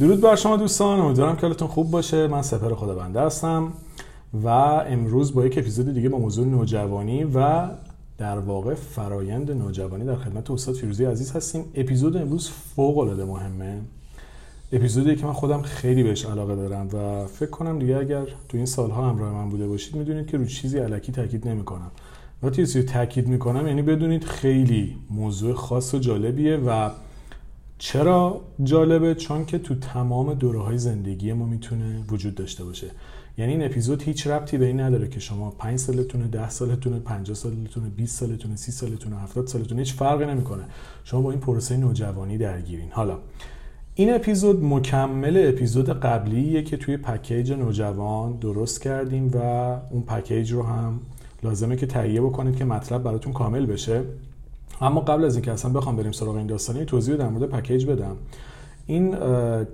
درود بر شما دوستان امیدوارم که حالتون خوب باشه. من سپر خدابنده هستم و امروز با یک اپیزود دیگه با موضوع نوجوانی و در واقع فرایند نوجوانی در خدمت استاد فیروزی عزیز هستیم. اپیزود امروز فوق العاده مهمه. اپیزودی که من خودم خیلی بهش علاقه دارم و فکر کنم دیگه اگر تو این سالها همراه من بوده باشید می‌دونید که رو چیزی علکی تاکید نمی‌کنم. و چیزی تاکید می‌کنم یعنی بدونید خیلی موضوع خاص و جالبیه و چرا جالبه؟ چون که تو تمام دوره های زندگی ما می‌تونه وجود داشته باشه. یعنی این اپیزود هیچ ربطی به این نداره که شما 5 سالتونه 10 سالتونه 50 سالتونه 20 سالتونه 30 سالتونه 70 سالتونه هیچ فرقی نمی‌کنه. شما با این پروسه نوجوانی درگیرین. حالا این اپیزود مکمل اپیزود قبلیه که توی پکیج نوجوان درست کردیم و اون پکیج رو هم لازمه که تهیه بکنید که مطلب براتون کامل بشه. اما قبل از اینکه اصلا بخوام بریم سراغ این داستانی توضیح در مورد پکیج بدم. این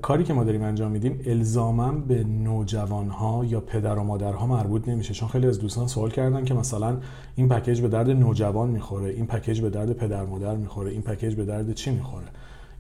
کاری که ما داریم انجام میدیم الزاما به نوجوان ها یا پدر و مادرها مربوط نمیشه چون خیلی از دوستان سوال کردن که مثلا این پکیج به درد نوجوان می‌خوره این پکیج به درد پدر مادر می‌خوره این پکیج به درد چی می‌خوره؟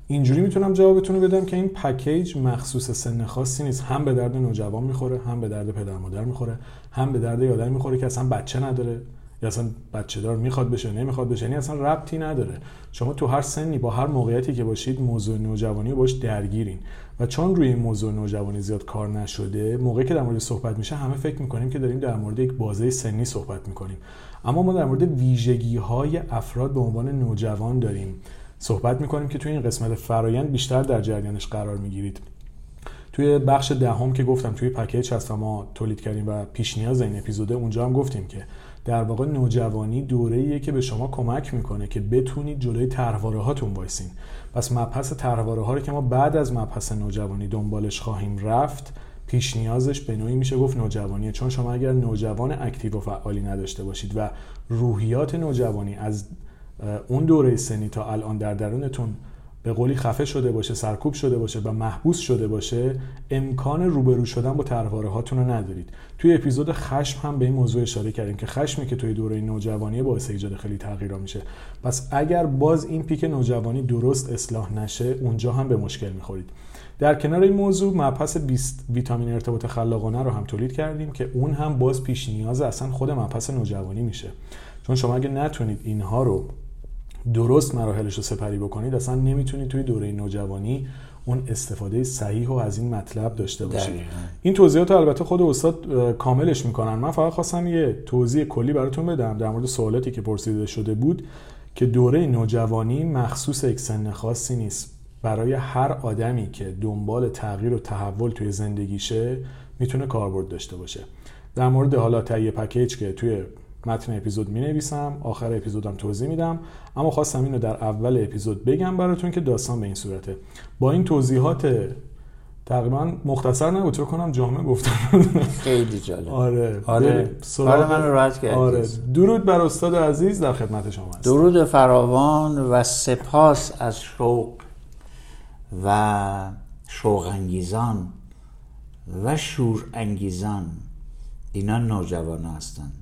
اینجوری می‌تونم جوابتون رو بدم که این پکیج مخصوص سن خاصی نیست. هم به درد نوجوان می‌خوره هم به درد پدر مادر می‌خوره هم به درد یادم می‌خوره که اصلا بچه نداره. یا اصلا بچه دار می‌خواد بشه نمی‌خواد بشه یعنی اصلا ربطی نداره. شما تو هر سنی با هر موقعیتی که باشید موضوع نوجوانی باش درگیرین. و چون روی این موضوع نوجوانی زیاد کار نشده موقعی که در مورد صحبت میشه همه فکر می‌کنیم که داریم در مورد یک بازه سنی صحبت می‌کنیم. اما ما در مورد ویژگی های افراد به عنوان نوجوان داریم صحبت می‌کنیم که توی این قسمت فرایند بیشتر در جریانش قرار می‌گیرید. توی بخش دهم که گفتم توی پکیج هست ما تولید کردیم و پیش نیاز این اپیزوده اونجا هم گفتیم که در واقع نوجوانی دوره که به شما کمک می‌کنه که بتونید جلوی طرحواره هاتون وایسین. پس مبحث طرحواره ها رو که ما بعد از مبحث نوجوانی دنبالش خواهیم رفت پیش نیازش به نوعی میشه گفت نوجوانیه. چون شما اگر نوجوان active و فعالی نداشته باشید و روحیات نوجوانی از اون دوره سنی تا الان در درونتون به قولی خفه شده باشه سرکوب شده باشه و محبوس شده باشه امکان روبرو شدن با طرحواره هاتون رو ندارید. توی اپیزود خشم هم به این موضوع اشاره کردیم که خشمی که توی دوره نوجوانی باعث ایجاد خیلی تغییرا میشه. پس اگر باز این پیک نوجوانی درست اصلاح نشه اونجا هم به مشکل می‌خورید. در کنار این موضوع مبحث ویتامین ارتباط خلاقانه رو هم تولید کردیم که اون هم باز پیش نیاز اصلا خود مبحث نوجوانی میشه. چون شما اگه نتونید اینها رو درست مراحلش رو سپری بکنید اصلا نمی‌تونید توی دوره نوجوانی اون استفاده صحیح و از این مطلب داشته باشید این توضیحات البته خود استاد کاملش می‌کنن. من فقط خواستم یه توضیح کلی براتون بدم در مورد سوالاتی که پرسیده شده بود که دوره نوجوانی مخصوص یک سن خاصی نیست. برای هر آدمی که دنبال تغییر و تحول توی زندگیشه می‌تونه کاربرد داشته باشه. در مورد حالا تهیه پکیج که توی متن اپیزود می نویسم آخر اپیزودم توضیح میدم. اما خواستم اینو در اول اپیزود بگم براتون که داستان به این صورته. با این توضیحات تقریبا مختصر نبود تو کنم جامعه گفتم خیلی جالب. آره. آره. آره من راحت کردی. آره. درود بر استاد عزیز در خدمت شما هست درود فراوان و سپاس از شوق و شوق انگیزان و شور انگیزان اینا نوجوان هستند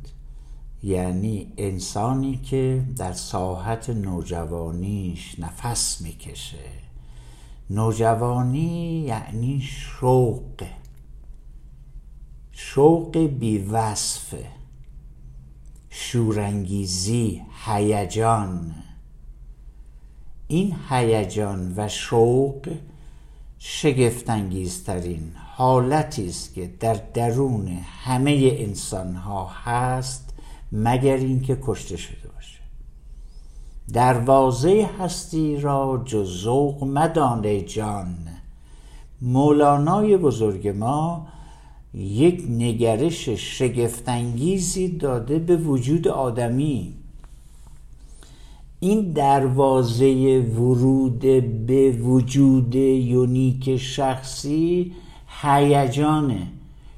یعنی انسانی که در ساحت نوجوانیش نفس می‌کشه. نوجوانی یعنی شوق. شوق بیوصف. شورانگیزی هیجان. این هیجان و شوق شگفتانگیزترین حالتی است که در درون همه انسان ها هست مگر اینکه کشته شده باشه. دروازه هستی را جز ذوق مدان جان. مولانای بزرگ ما یک نگرش شگفتانگیزی داده به وجود آدمی. این دروازه ورود به وجود یونیک شخصی هیجانه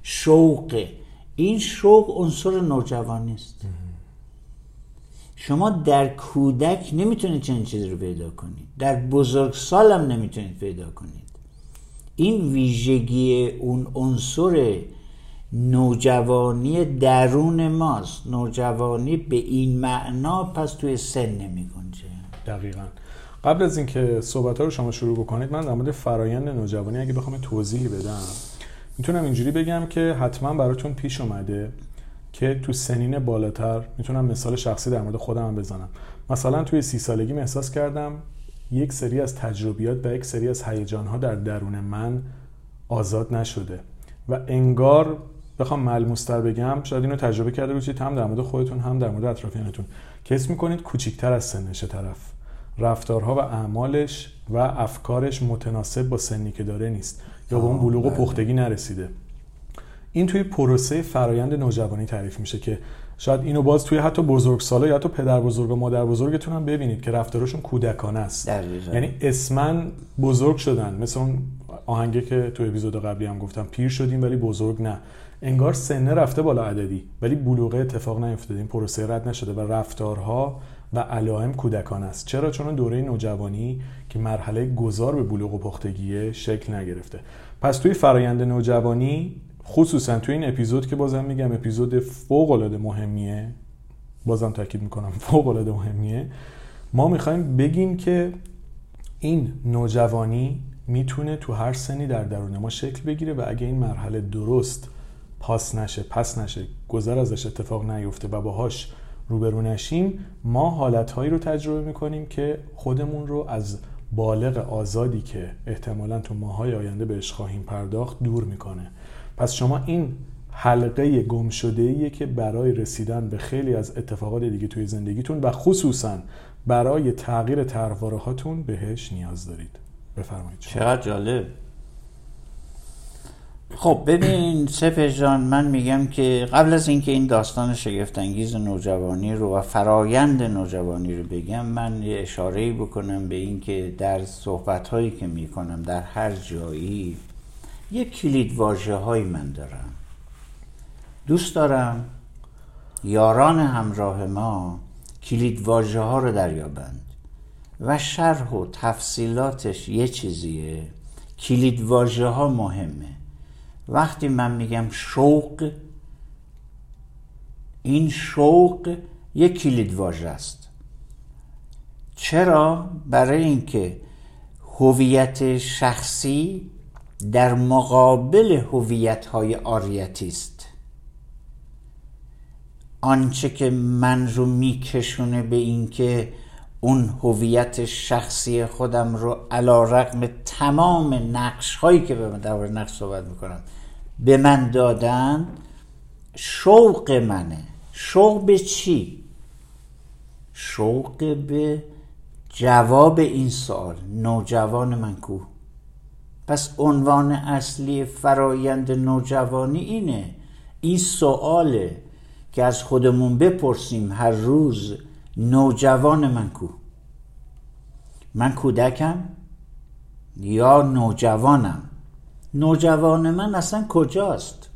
شوقه. این شوق عنصر نوجوانی است شما در کودک نمی‌تونید چنین چیزی رو پیدا کنید. در بزرگسال هم نمی‌تونید پیدا کنید. این ویژگی اون عنصر نوجوانی درون ماست. نوجوانی به این معنا پس توی سن نمی گنجه دقیقا. قبل از اینکه صحبت ها رو شما شروع بکنید من در مورد فرایند نوجوانی اگه بخوام توضیحی بدم. می‌تونم اینجوری بگم که حتما براتون پیش اومده که تو سنین بالاتر می‌تونم مثال شخصی در مورد خودم بزنم. مثلا توی سی سالگی احساس کردم یک سری از تجربیات و یک سری از هیجان ها در درون من آزاد نشده و انگار بخوام ملموستر بگم شاید اینو تجربه کرده باشید هم در مورد خودتون هم در مورد اطرافیانتون. که حس می‌کنید کوچیکتر از سنش طرف. رفتارها و اعمالش و افکارش متناسب با سنی که داره نیست. یا به اون بلوغ و بله. پختگی نرسیده. این توی پروسه فرایند نوجوانی تعریف میشه که شاید اینو باز توی حتی بزرگسالا یا حتی پدر بزرگ و مادر بزرگتون هم ببینید که رفتارشون کودکانه است. دقیقا. یعنی اسمن بزرگ شدن. مثل اون آهنگه که تو اپیزود قبلی هم گفتم پیر شدیم ولی بزرگ نه. انگار سنه رفته بالا عددی ولی بلوغه اتفاق نیفتاده. این پروسه رد نشده و رفتارها و علائم کودکان است. چرا؟ چون دوره نوجوانی که مرحله گذار به بلوغ و پختگیه شکل نگرفته. پس توی فرایند نوجوانی خصوصا توی این اپیزود که بازم میگم اپیزود فوق العاده مهمیه بازم تاکید می‌کنم فوق العاده مهمیه ما می‌خوایم بگیم که این نوجوانی می‌تونه تو هر سنی در درون ما شکل بگیره و اگه این مرحله درست پاس نشه پس نشه گذر ازش اتفاق نیفته و باهاش روبرو نشیم ما حالتهایی رو تجربه می‌کنیم که خودمون رو از بالغ آزادی که احتمالا تو ماهای آینده بهش خواهیم پرداخت دور می‌کنه. پس شما این حلقه گم شده که برای رسیدن به خیلی از اتفاقات دیگه توی زندگیتون و خصوصا برای تغییر هاتون بهش نیاز دارید. بفرمایید چقدر جالب. خب ببین سپر جان من میگم که قبل از اینکه این داستان شگفتانگیز نوجوانی رو و فرایند نوجوانی رو بگم من یه اشاره بکنم به اینکه در صحبت هایی که می‌کنم در هر جایی یک کلید واجه های من دارم. دوست دارم یاران همراه ما کلید واژه ها رو دریابند و شرح و تفصیلاتش یه چیزیه. کلید واژه ها مهمه. وقتی من میگم شوق این شوق یک کلید واژه است. چرا؟ برای اینکه هویت شخصی در مقابل هویت های آریتی است. آنچه که من رو میکشونه به اینکه اون هویت شخصی خودم رو علا رقم تمام نقش هایی که به من در نقش صحبت می‌کنم به من دادن شوق منه. شوق به چی؟ شوق به جواب این سوال. نوجوان من کو؟ پس عنوان اصلی فرایند نوجوانی اینه. این سواله که از خودمون بپرسیم هر روز نوجوان من کو؟ من کودکم یا نوجوانم؟ نوجوان من اصلا کجاست؟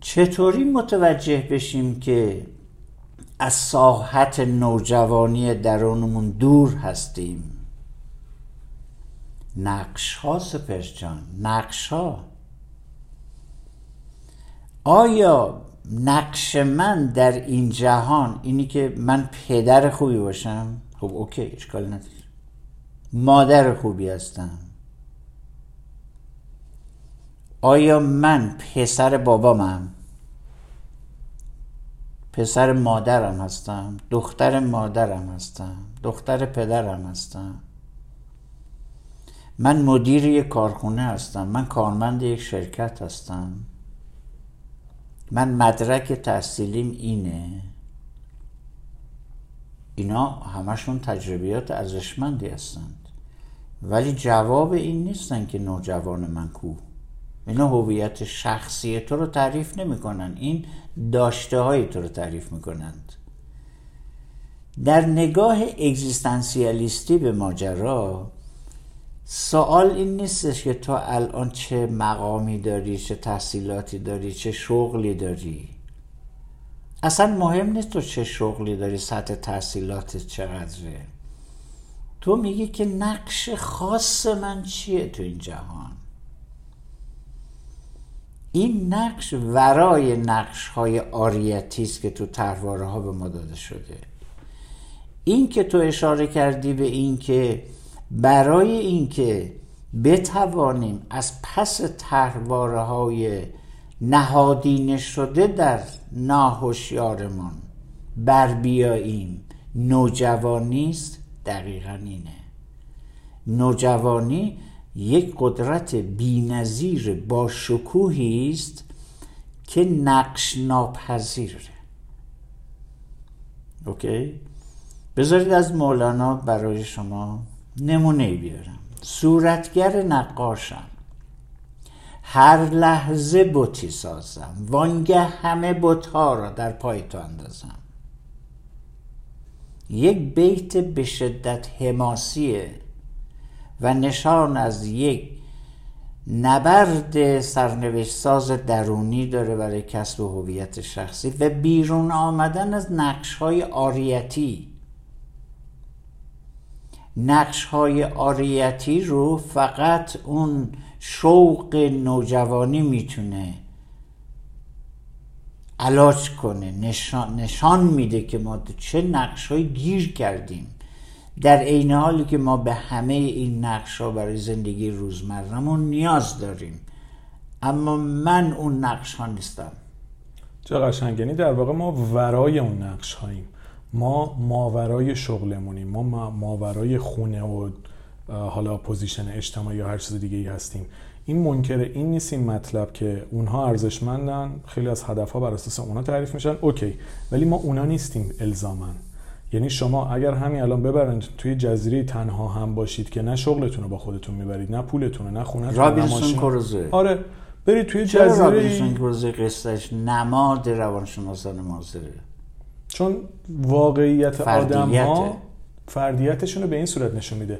چطوری متوجه بشیم که از ساحت نوجوانی درونمون دور هستیم؟ نقش ها سپرس نقش ها آیا نقش من در این جهان اینی که من پدر خوبی باشم؟ خب اوکی اشکال نداره. مادر خوبی هستم. آیا من پسر بابامم؟ پسر مادرم هستم دختر مادرم هستم دختر پدرم هستم. من مدیر یک کارخونه هستم من کارمند یک شرکت هستم. من مدرک تحصیلیم اینه. اینا همشون تجربیات ارزشمندی هستند. ولی جواب این نیستن که نوجوان من کو. اینا هویت شخصی تو رو تعریف نمی‌کنن. این داشته های تو رو تعریف می‌کنند. در نگاه اگزیستانسیالیستی به ماجرا سوال این نیستش که تو الان چه مقامی داری چه تحصیلاتی داری چه شغلی داری. اصلا مهم نیست تو چه شغلی داری سطح تحصیلاتت چقدره. تو میگی که نقش خاص من چیه تو این جهان؟ این نقش ورای نقش های آریتی است که تو ترواره ها به ما داده شده. این که تو اشاره کردی به این که برای اینکه بتوانیم از پس تحواره های نهادینه شده در ناهوشیارمان بر بیاییم نوجوانی است دقیقا اینه. نوجوانی یک قدرت بینظیر با شکوهی است که نقش ناپذیره اوکی؟ بذارید از مولانا برای شما نمونه بیارم. صورتگر نقاشم. هر لحظه بوتی سازم. وانگه همه بوتها را در پای تو اندازم. یک بیت به شدت حماسیه و نشان از یک نبرد سرنوشت ساز درونی داره برای کسب هویت شخصی و بیرون آمدن از نقش های آریتی. نقش های آریتی رو فقط اون شوق نوجوانی می‌تونه علاج کنه نشان, نشان میده که ما چه نقش های گیر کردیم. در عین حالی که ما به همه این نقش ها برای زندگی روزمرمون نیاز داریم. اما من اون نقش ها نیستم. چه قشنگنی در واقع ما ورای اون نقش هاییم ما ماورای شغلمونیم. ما ماورای خونه و حالا پوزیشن اجتماعی یا هر چیز دیگه ای هستیم. این منکر این نیست این مطلب که اونها ارزشمندن. خیلی از هدفها بر اساس اونا تعریف میشن. OK. ولی ما اونا نیستیم الزاماً یعنی شما اگر همین الان ببرند توی جزیره تنها هم باشید که نه شغلتون رو با خودتون می‌برید نه پولتون نه خونه رابینسون کروزه. آره. برید توی جزیره رابینسون کروزه قصهش نماد روانشناسان مازره چون واقعیت آدم ها فردیتشون رو به این صورت نشون میده.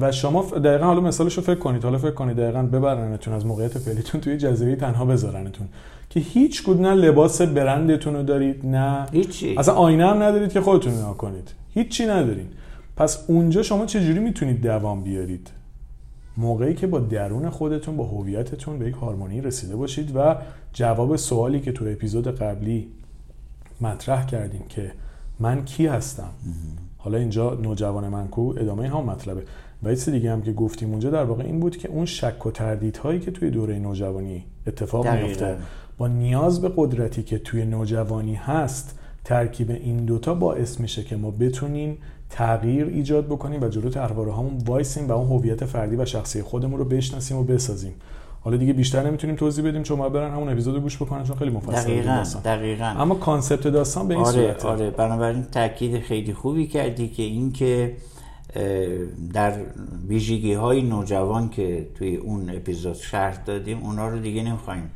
و شما دقیقا حالا مثالش رو فکر کنید. حالا فکر کنید دقیقا ببرنتون از موقعیت فعلیتون توی جزیره تنها بذارنتون. که هیچ کود نه لباس برندتون رو دارید نه هیچی. اصلا آینه هم ندارید که خودتون نگاه کنید. هیچی ندارید پس اونجا شما چجوری می‌تونید دوام بیارید؟ موقعی که با درون خودتون با هویتتون به یک هارمونی رسیده باشید و جواب سوالی که تو اپیزود قبلی مطرح کردیم که من کی هستم؟ حالا اینجا نوجوان من کو ادامه هم مطلبه. و یه دیگه هم که گفتیم اونجا در واقع این بود که اون شک و تردیدهایی که توی دوره نوجوانی اتفاق میفته با نیاز به قدرتی که توی نوجوانی هست ترکیب این دوتا باعث میشه که ما بتونیم تغییر ایجاد بکنیم و جلو طرحواره‌هامون وایسیم و اون هویت فردی و شخصی خودمون رو بشناسیم و بسازیم. حالا دیگه بیشتر نمی‌تونیم توضیح بدیم چون ما برن همون اپیزود گوش بکنن چون خیلی مفصل دقیقاً دقیقاً. اما concept داستان به این آره صورته. آره. بنابراین تاکید خیلی خوبی کردی که این که در ویژگی های نوجوان که توی اون اپیزود شرح دادیم اونا رو دیگه نمی‌خوایم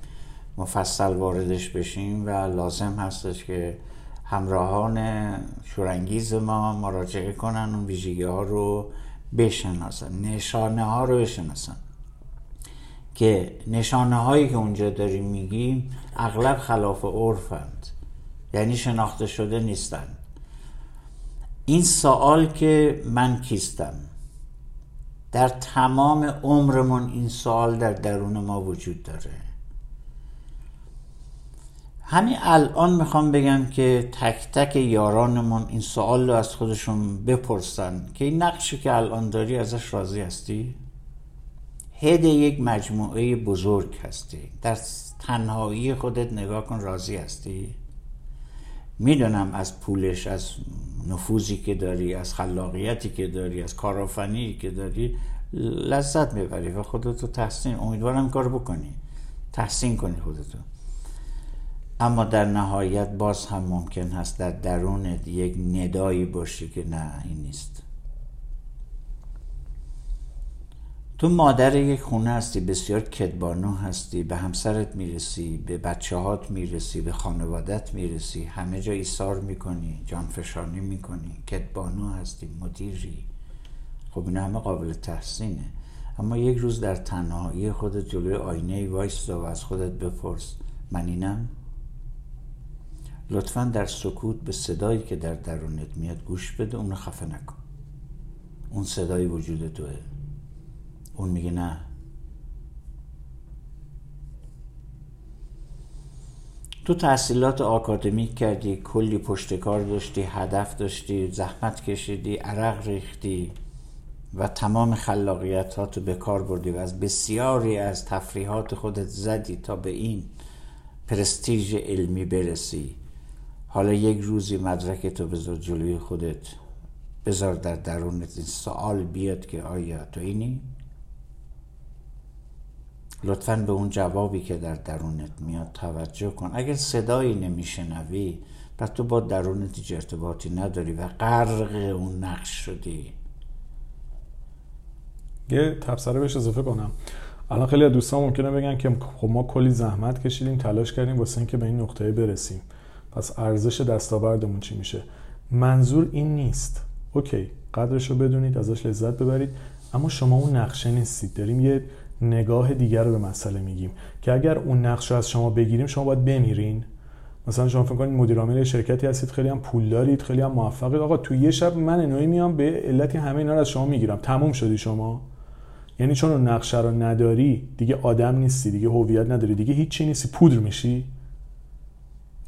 مفصل واردش بشیم و لازم هستش که همراهان شورانگیز ما مراجعه کنن اون ویژگی ها رو بشناسن نشانه ها رو بشناسن. که نشانه هایی که اونجا داریم میگیم اغلب خلاف عرفند یعنی شناخته شده نیستند این سوال که من کیستم در تمام عمرمون این سوال در درون ما وجود داره همین الان می‌خوام بگم که تک تک یارانمون این سوال رو از خودشون بپرسن که این نقشی که الان داری ازش راضی هستی؟ هد یک مجموعه بزرگ هستی در تنهایی خودت نگاه کن راضی هستی؟ می‌دونم از پولش از نفوذی که داری از خلاقیتی که داری از کارآفنی که داری لذت می‌بری و خودتو تحسین. امیدوارم کار بکنی. تحسین کنی خودتو. اما در نهایت باز هم ممکن هست در درونت یک ندایی باشی که نه این نیست. تو مادر یک خونه هستی بسیار کدبانو هستی به همسرت می‌رسی به بچه هات می‌رسی به خانوادت می‌رسی همه جا ایثار می‌کنی جانفشانی می‌کنی کدبانو هستی مدیری. خب این همه قابل تحسینه. اما یک روز در تنهایی خودت جلوی آینه وایستا و از خودت بپرس من اینم؟ لطفا در سکوت به صدایی که در درونت میاد گوش بده اونو خفه نکن. اون صدای وجود توه. اون میگه نه تو تحصیلات آکادمیک کردی کلی پشتکار داشتی هدف داشتی زحمت کشیدی عرق ریختی و تمام خلاقیت ها تو به کار بردی و از بسیاری از تفریحات خودت زدی تا به این پرستیژ علمی برسی. حالا یک روزی مدرک تو بذار جلوی خودت. بذار در درونت این سوال بیاد که آیا تو اینی؟ لطفا به اون جوابی که در درونت میاد توجه کن. اگر صدایی نمیشنوی پس تو با درونت هیچ ارتباطی نداری و غرق اون نقش شدی. یه تبصره بهش اضافه کنم. الان خیلی دوستان ممکنه بگن که خب ما کلی زحمت کشیدیم تلاش کردیم واسه اینکه به این نقطه برسیم. پس ارزش دستاوردمون چی میشه؟ منظور این نیست. اوکی قدرش رو بدونید ازش لذت ببرید اما شما اون نقشه نیستید. داریم یه نگاه دیگر رو به مسئله میگیم که اگر اون نقش رو از شما بگیریم شما باید بمیرین. مثلا شما فکر کنید مدیر عامل شرکتی هستید خیلی هم پول دارید خیلی هم موفقید. آقا تو یه شب من نوعی میام به علتی همه اینا رو از شما می‌گیرم. تموم شدی شما؟ یعنی چون اون نقشه رو نداری دیگه آدم نیستی دیگه هویت نداری دیگه هیچی نیستی پودر میشی؟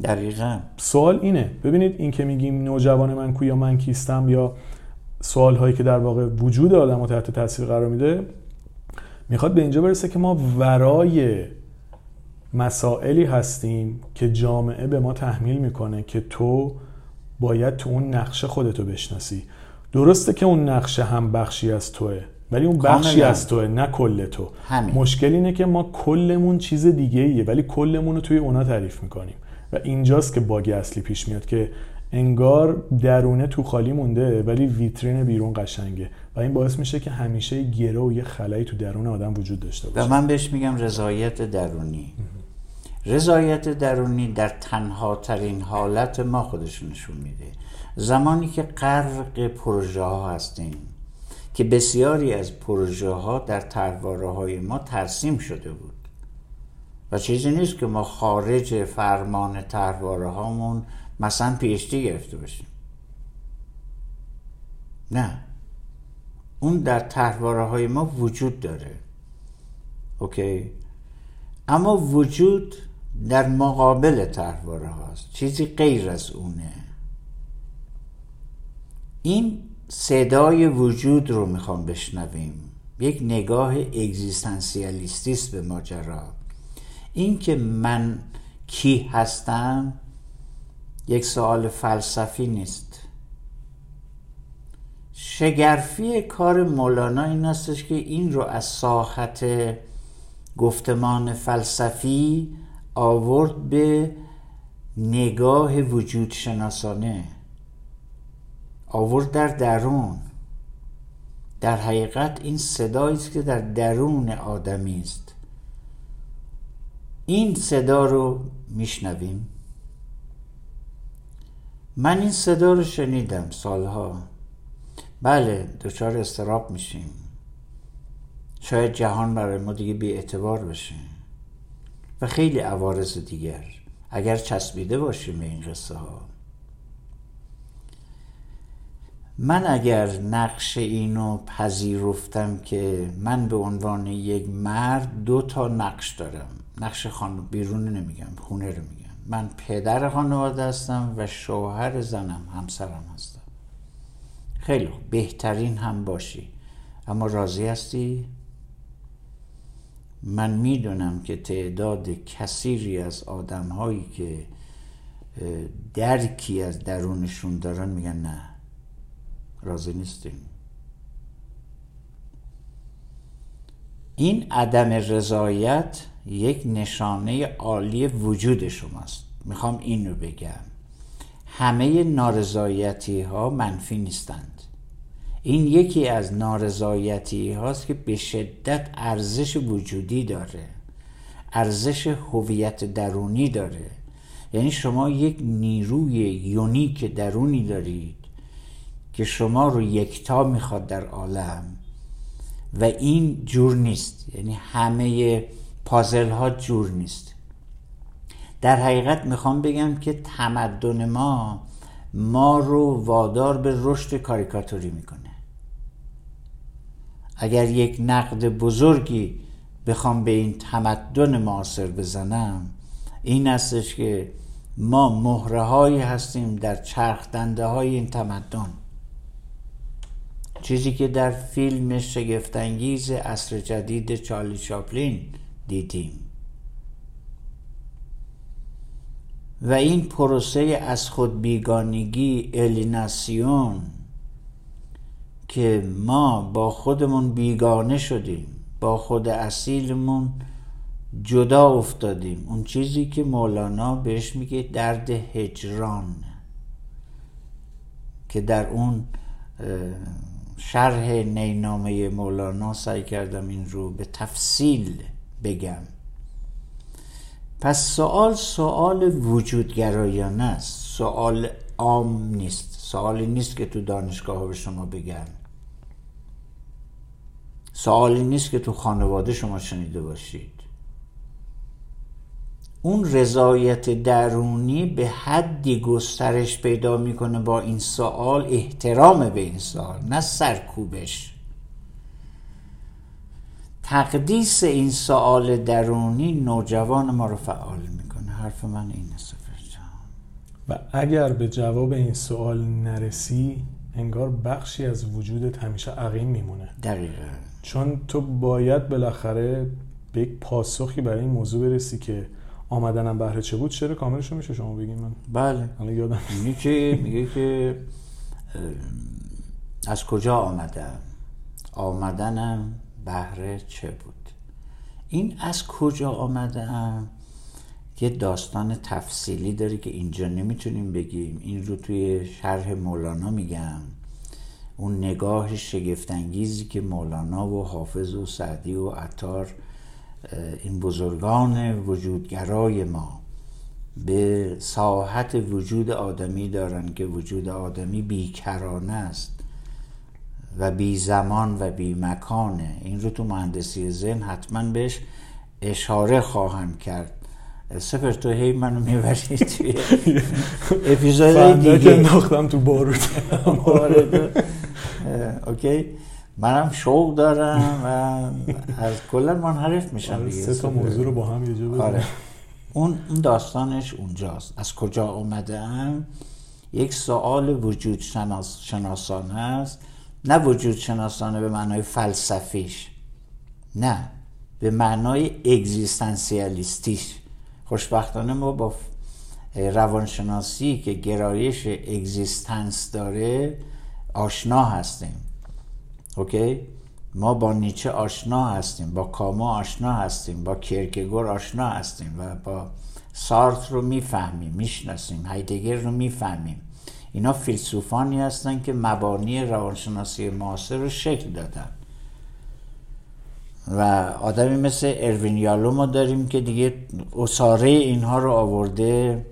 دقیقا. سوال اینه. ببینید این که میگیم نوجوان من کو یا من کیستم یا سوال هایی که در واقع وجود آدم رو تحت تاثیر قرار میده می‌خواد به اینجا برسه که ما ورای مسائلی هستیم که جامعه به ما تحمیل می‌کنه که تو باید تو اون نقشه خودتو بشناسی. درسته که اون نقشه هم بخشی از توه ولی اون بخشی از توه نه کل تو. همین. مشکل اینه که ما کلمون چیز دیگه ایه ولی کلمون رو توی اونا تعریف می‌کنیم. و اینجاست که باگ اصلی پیش میاد که انگار درونه تو خالی مونده ولی ویترین بیرون قشنگه. و این باعث میشه که همیشه گره و یه خلایی تو درون آدم وجود داشته باشه. و من بهش میگم رضایت درونی. رضایت درونی در تنها ترین حالت ما خودش نشون میده. زمانی که غرق پروژه ها هستیم که بسیاری از پروژه ها در ترواره های ما ترسیم شده بود. و چیزی نیست که ما خارج فرمان ترواره هامون مثلا پیشتی گرفته باشیم. نه. اون در تحواره های ما وجود داره. اوکی؟ اما وجود در مقابل تحواره هاست چیزی غیر از اونه. این صدای وجود رو می‌خوام بشنویم. یک نگاه اگزیستانسیالیستیست به ماجرا این که من کی هستم یک سوال فلسفی نیست. شگرفی کار مولانا این هستش که این رو از ساحت گفتمان فلسفی آورد به نگاه وجود شناسانه. آورد در درون. در حقیقت این صدایی است که در درون آدمی است. این صدا رو میشنویم. من این صدا رو شنیدم سالها. بله دچار استراب میشیم. شاید جهان برای ما دیگه بی اعتبار بشه و خیلی عوارض دیگر. اگر چسبیده باشیم به این قصه ها من اگر نقش اینو پذیرفتم که من به عنوان یک مرد دو تا نقش دارم. نقش خانم بیرون نمیگم خونه رو میگم. من پدر خانواده هستم و شوهر زنم همسرم هستم. خیلی بهترین هم باشی. اما راضی هستی؟ من می‌دونم که تعداد کثیری از آدم هایی که درکی از درونشون دارن میگن نه. راضی نیستیم این عدم رضایت یک نشانه عالی وجود شماست. می‌خوام این رو بگم. همه نارضایتی ها منفی نیستند این یکی از نارضایتی هاست که به شدت ارزش وجودی داره. ارزش هویت درونی داره. یعنی شما یک نیروی یونیک درونی دارید که شما رو یکتا می‌خواد در عالم و این جور نیست. یعنی همه پازل ها جور نیست. در حقیقت می‌خوام بگم که تمدن ما ما رو وادار به رشد کاریکاتوری می‌کنه. اگر یک نقد بزرگی بخوام به این تمدن معاصر بزنم این استش که ما مهره هایی هستیم در چرخ دنده های این تمدن. چیزی که در فیلم شگفتانگیز عصر جدید چارلی چاپلین دیدیم. و این پروسه از خود بیگانگی الیناسیون که ما با خودمون بیگانه شدیم با خود اصیلمون جدا افتادیم. اون چیزی که مولانا بهش میگه درد هجران که در اون شرح نینامه مولانا سعی کردم این رو به تفصیل بگم. پس سوال سوال وجودگرایانه است. سوال عام نیست. سوالی نیست که تو دانشگاه به شما بگن سوالی نیست که تو خانواده شما شنیده باشید. اون رضایت درونی به حدی گسترش پیدا می‌کنه با این سوال احترام به این سوال نه سرکوبش. تقدیس این سوال درونی نوجوان ما رو فعال می‌کنه. حرف من اینه سفر و اگر به جواب این سوال نرسی انگار بخشی از وجودت همیشه عقیم میمونه. دقیقا. چون تو باید بالاخره به یک پاسخی برای این موضوع برسی که آمدنم بهره چه بود چرا کاملش میشه شما بگین من. بله. الان یادم. میگه که میگه که از کجا آمدم؟ آمدنم بهره چه بود؟ این از کجا آمدم؟ یه داستان تفصیلی داره که اینجا نمی‌تونیم بگیم. این رو توی شرح مولانا میگم. اون نگاه شگفتانگیزی که مولانا و حافظ و سعدی و عطار این بزرگان وجودگرای ما به ساحت وجود آدمی دارن که وجود آدمی بیکرانه است و بی زمان و بی مکانه این رو تو مهندسی ذهن حتما بهش اشاره خواهم کرد. سفر تو هی منو می‌بری توی اپیزود دیگه ناختم تو باروت اوکی منم شوق دارم و از کلا منحرف میشم دیگه سه تا موضوع رو با هم یه جا آره. اون داستانش اونجاست از کجا ام یک سوال وجود شناس شناسانه است نه وجود شناسانه به معنای فلسفیش نه به معنای اگزیستانسیالیستیش خوشبختانه ما با روانشناسی که گرایش existence داره آشنا هستیم. OK؟ ما با نیچه آشنا هستیم با کامو آشنا هستیم با کی‌یرکگور آشنا هستیم و با سارت رو می‌فهمیم می‌شناسیم هایدگر رو می‌فهمیم. اینا فیلسوفانی هستن که مبانی روانشناسی معاصر رو شکل دادن. و آدمی مثل اروین یالو ما داریم که دیگه اصاره اینها رو آورده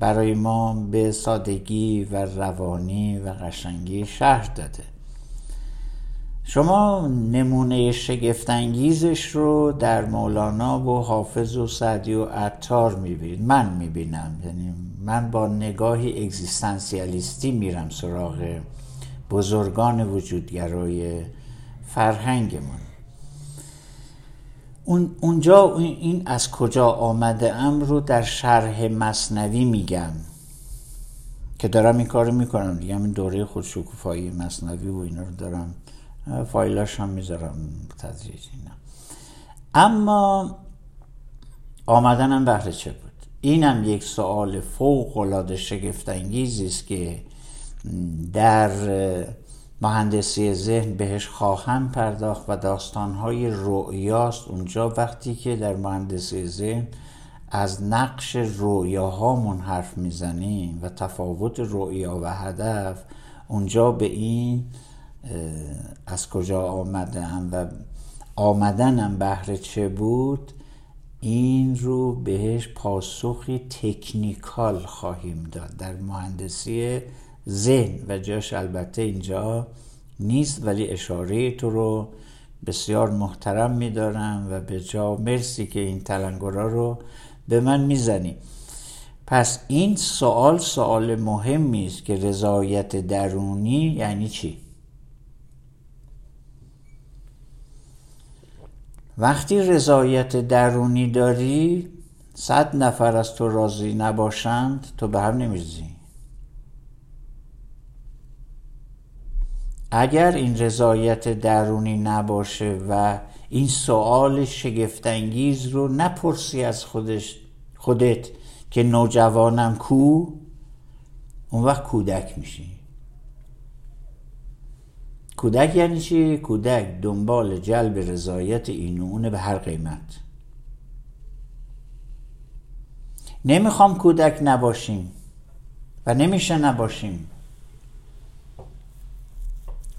برای ما به سادگی و روانی و قشنگی شهر داده. شما نمونه شگفتانگیزش رو در مولانا و حافظ و سعدی و عطار می‌بینید. من می‌بینم. یعنی من با نگاهی اگزیستانسیالیستی میرم سراغ بزرگان وجودگرای فرهنگمون. اون اونجا این از کجا آمده ام رو در شرح مصنوی میگم که دارم این کارو می‌کنم دیگه این دوره خودشکوفایی مصنوی و اینا رو دارم فایلاش هم می‌ذارم تدریج اینا. اما آمدنم بهره چه بود؟ اینم یک سوال فوق العاده شگفت است که در مهندسی ذهن بهش خواهم پرداخت و داستانهای رؤیاست. اونجا وقتی که در مهندسی ذهن از نقش رویاهامون حرف می‌زنیم و تفاوت رویا و هدف اونجا به این از کجا آمدم و آمدنم بهره چه بود این رو بهش پاسخی تکنیکال خواهیم داد. در مهندسی ذهن و جاش البته اینجا نیست ولی اشاره تو رو بسیار محترم میدارم و به جا مرسی که این تلنگرها رو به من می‌زنی. پس این سوال سوال مهمی است که رضایت درونی یعنی چی؟ وقتی رضایت درونی داری صد نفر از تو راضی نباشند تو به هم نمیرزی اگر این رضایت درونی نباشه و این سوال شگفتانگیز رو نپرسی از خودش خودت که نوجوانم کو اون وقت کودک میشی. کودک یعنی چی؟ کودک دنبال جلب رضایت این و اونه به هر قیمت. نمی‌خوام کودک نباشیم و نمیشه نباشیم.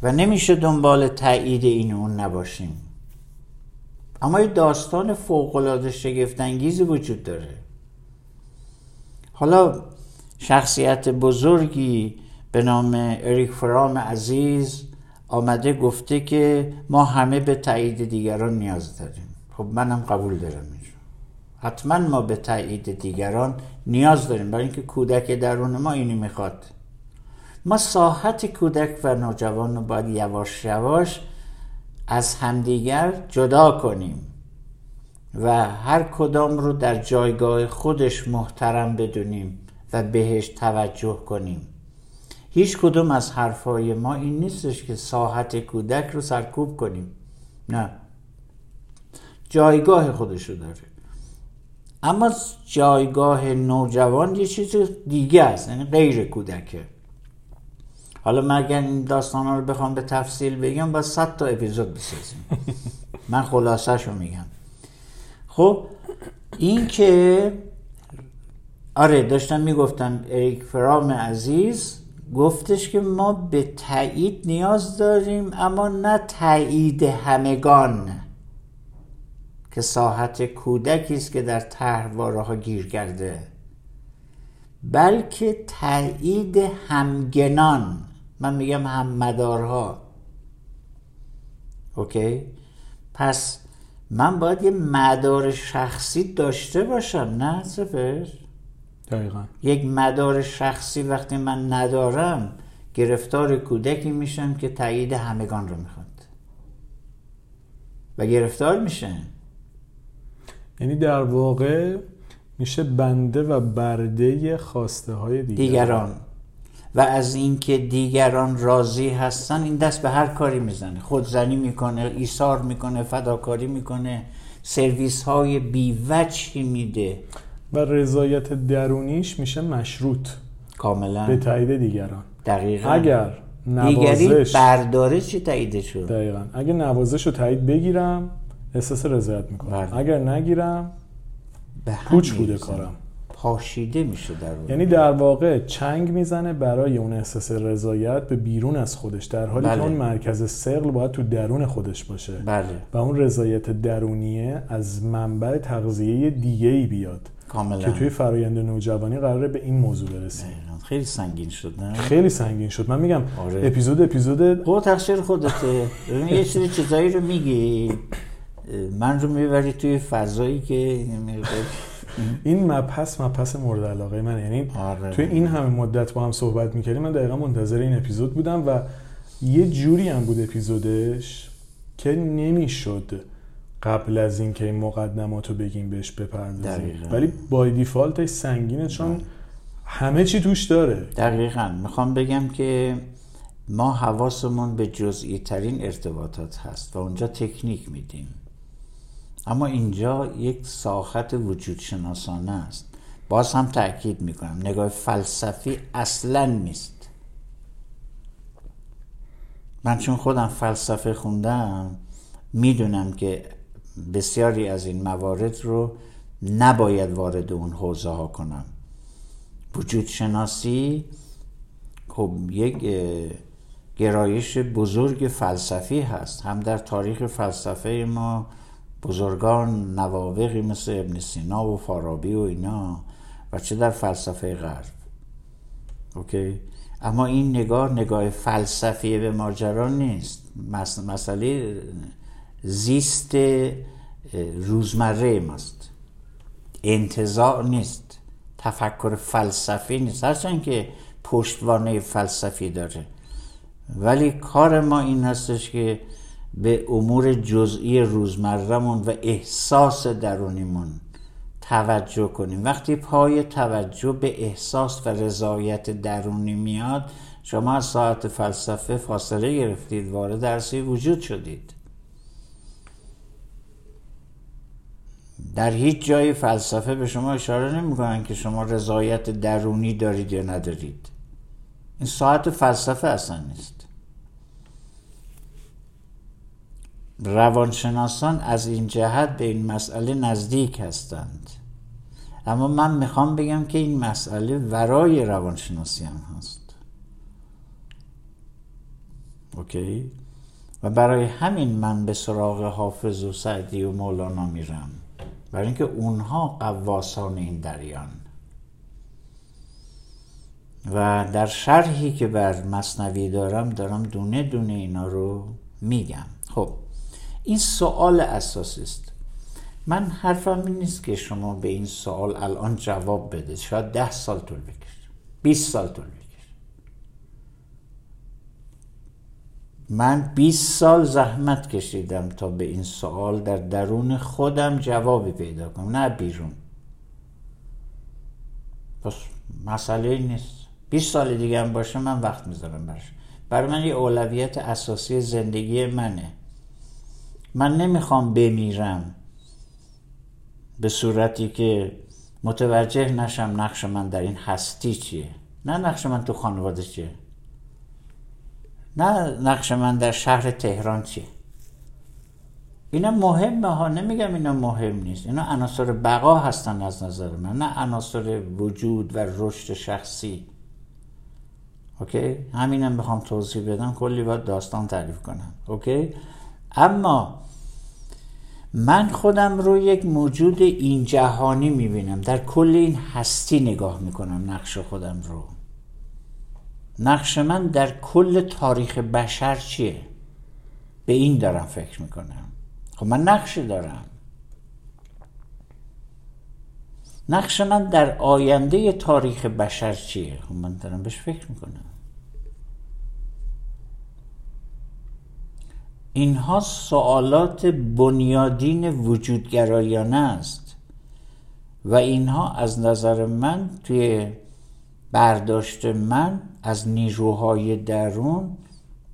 و نمیشه دنبال تایید این اون نباشیم. اما یه داستان فوقالعاده شگفتانگیزی وجود داره. حالا شخصیت بزرگی به نام اریک فرام عزیز آمده گفته که ما همه به تایید دیگران نیاز داریم. خب منم قبول دارم اینجا. حتما ما به تایید دیگران نیاز داریم. برای اینکه کودک درون ما اینی می‌خواد. ما ساحت کودک و نوجوان رو باید یواش یواش از همدیگر جدا کنیم و هر کدام رو در جایگاه خودش محترم بدونیم و بهش توجه کنیم. هیچ کدوم از حرفای ما این نیستش که ساحت کودک رو سرکوب کنیم. نه. جایگاه خودش رو داره. اما جایگاه نوجوان یه چیز دیگه است یعنی غیر کودکه. حالا من اگر این داستان رو بخوام به تفصیل بگم با صد تا اپیزود بسازیم. من خلاصش رو میگم. خب این که آره داشتم می‌گفتم اریک فرام عزیز گفتش که ما به تایید نیاز داریم اما نه تایید همگان که ساحت کودکی است که در طرحواره ها گیر کرده بلکه تایید همگنان. من میگم هم مدارها. اوکی؟ پس من باید یه مدار شخصی داشته باشم نه سفر دقیقا. یک مدار شخصی وقتی من ندارم گرفتار کودکی میشم که تایید همگان رو می‌خواد. و گرفتار میشه یعنی در واقع میشه بنده و برده خواسته های دیگر دیگران. و از اینکه دیگران راضی هستن این دست به هر کاری می‌زنه. خودزنی می‌کنه ایثار می‌کنه فداکاری می‌کنه سرویس های بیوجهی میده. و رضایت درونیش میشه مشروط. کاملا. به تایید دیگران. دقیقا. اگر دیگری نوازش برداره چی تایید شد؟ دقیقا. اگر نوازش رو تایید بگیرم احساس رضایت می‌کنم. بله. اگر نگیرم به پوچ بوده. کارم. پاشیده میشه در اون. یعنی در واقع چنگ می‌زنه برای اون احساس رضایت به بیرون از خودش در حالی بله. که اون مرکز سقل باید تو درون خودش باشه بله و اون رضایت درونیه از منبع تغذیه دیگه ای بیاد کاملا که توی فرایند نوجوانی قراره به این موضوع برسیم. خیلی سنگین شد نه خیلی سنگین شد من میگم آره. اپیزود اپیزود خود تقصیر خودته یه سری چیزایی رو میگی من رو می‌بری توی فضایی که این مبحث مبحث مورد علاقه من یعنی آره. توی این همه مدت با هم صحبت می‌کردیم من دقیقا منتظر این اپیزود بودم و یه جوری هم بود اپیزودش که نمی‌شد قبل از اینکه این مقدمات رو بگیم بهش بپردازیم. ولی بای دیفالتش سنگینه چون همه چی توش داره. دقیقا. می‌خوام بگم که ما حواسمون به جزئی ترین ارتباطات هست و اونجا تکنیک میدیم. اما اینجا یک ساخت وجود شناسانه است. باز هم تاکید می‌کنم. نگاه فلسفی اصلا نیست. من چون خودم فلسفه خوندم می‌دونم که بسیاری از این موارد رو نباید وارد اون حوزه ها کنم. وجود شناسی خب یک گرایش بزرگ فلسفی هست. هم در تاریخ فلسفه ما بزرگان نوابقی مثل ابن سینا و فارابی و اینا و چه در فلسفه غرب. اوکی؟ اما این نگاه نگاه فلسفی به ماجرا نیست. مس- مسئله زیست روزمره ماست. انتظار نیست. تفکر فلسفی نیست. هرچند که پشتوانه فلسفی داره. ولی کار ما این هستش که به امور جزئی روزمرهمون و احساس درونیمون توجه کنیم. وقتی پای توجه به احساس و رضایت درونی میاد شما از ساعت فلسفه فاصله گرفتید وارد درسی وجود شدید. در هیچ جای فلسفه به شما اشاره نمی‌کنن که شما رضایت درونی دارید یا ندارید. این ساعت فلسفه اصلا نیست. روانشناسان از این جهت به این مسئله نزدیک هستند. اما من می‌خوام بگم که این مسئله ورای روانشناسی هم هست. اوکی؟ و برای همین من به سراغ حافظ و سعدی و مولانا میرم. برای اینکه اونها قواسان این دریان و در شرحی که بر مصنوی دارم دارم دونه دونه اینا رو میگم. خب این سوال اساسی است. من حرفم این نیست که شما به این سوال الان جواب بده. شاید ده سال طول بکشه. 20 سال طول بکشه. من 20 سال زحمت کشیدم تا به این سوال در درون خودم جوابی پیدا کنم. نه بیرون. پس مسئله نیست. 20 سال دیگه هم باشه من وقت می‌ذارم برش برای من یه اولویت اساسی زندگی منه. من نمی‌خوام بمیرم به صورتی که متوجه نشم نقش من در این هستی چیه. نه نقش من تو خانواده چیه. نه نقش من در شهر تهران چیه. اینا مهمه ها نمیگم اینا مهم نیست. اینا عناصر بقا هستن از نظر من نه عناصر وجود و رشد شخصی. اوکی؟ همینم بخوام توضیح بدم کلی باید داستان تعریف کنم. اوکی؟ اما من خودم رو یک موجود این جهانی می‌بینم. در کل این هستی نگاه می‌کنم نقش خودم رو. نقش من در کل تاریخ بشر چیه؟ به این دارم فکر می‌کنم. خب من نقش دارم. نقش من در آینده تاریخ بشر چیه؟ خب من دارم بهش فکر می‌کنم. اینها سوالات بنیادین وجودگرایانه است؟ و اینها از نظر من توی برداشت من از نیروهای درون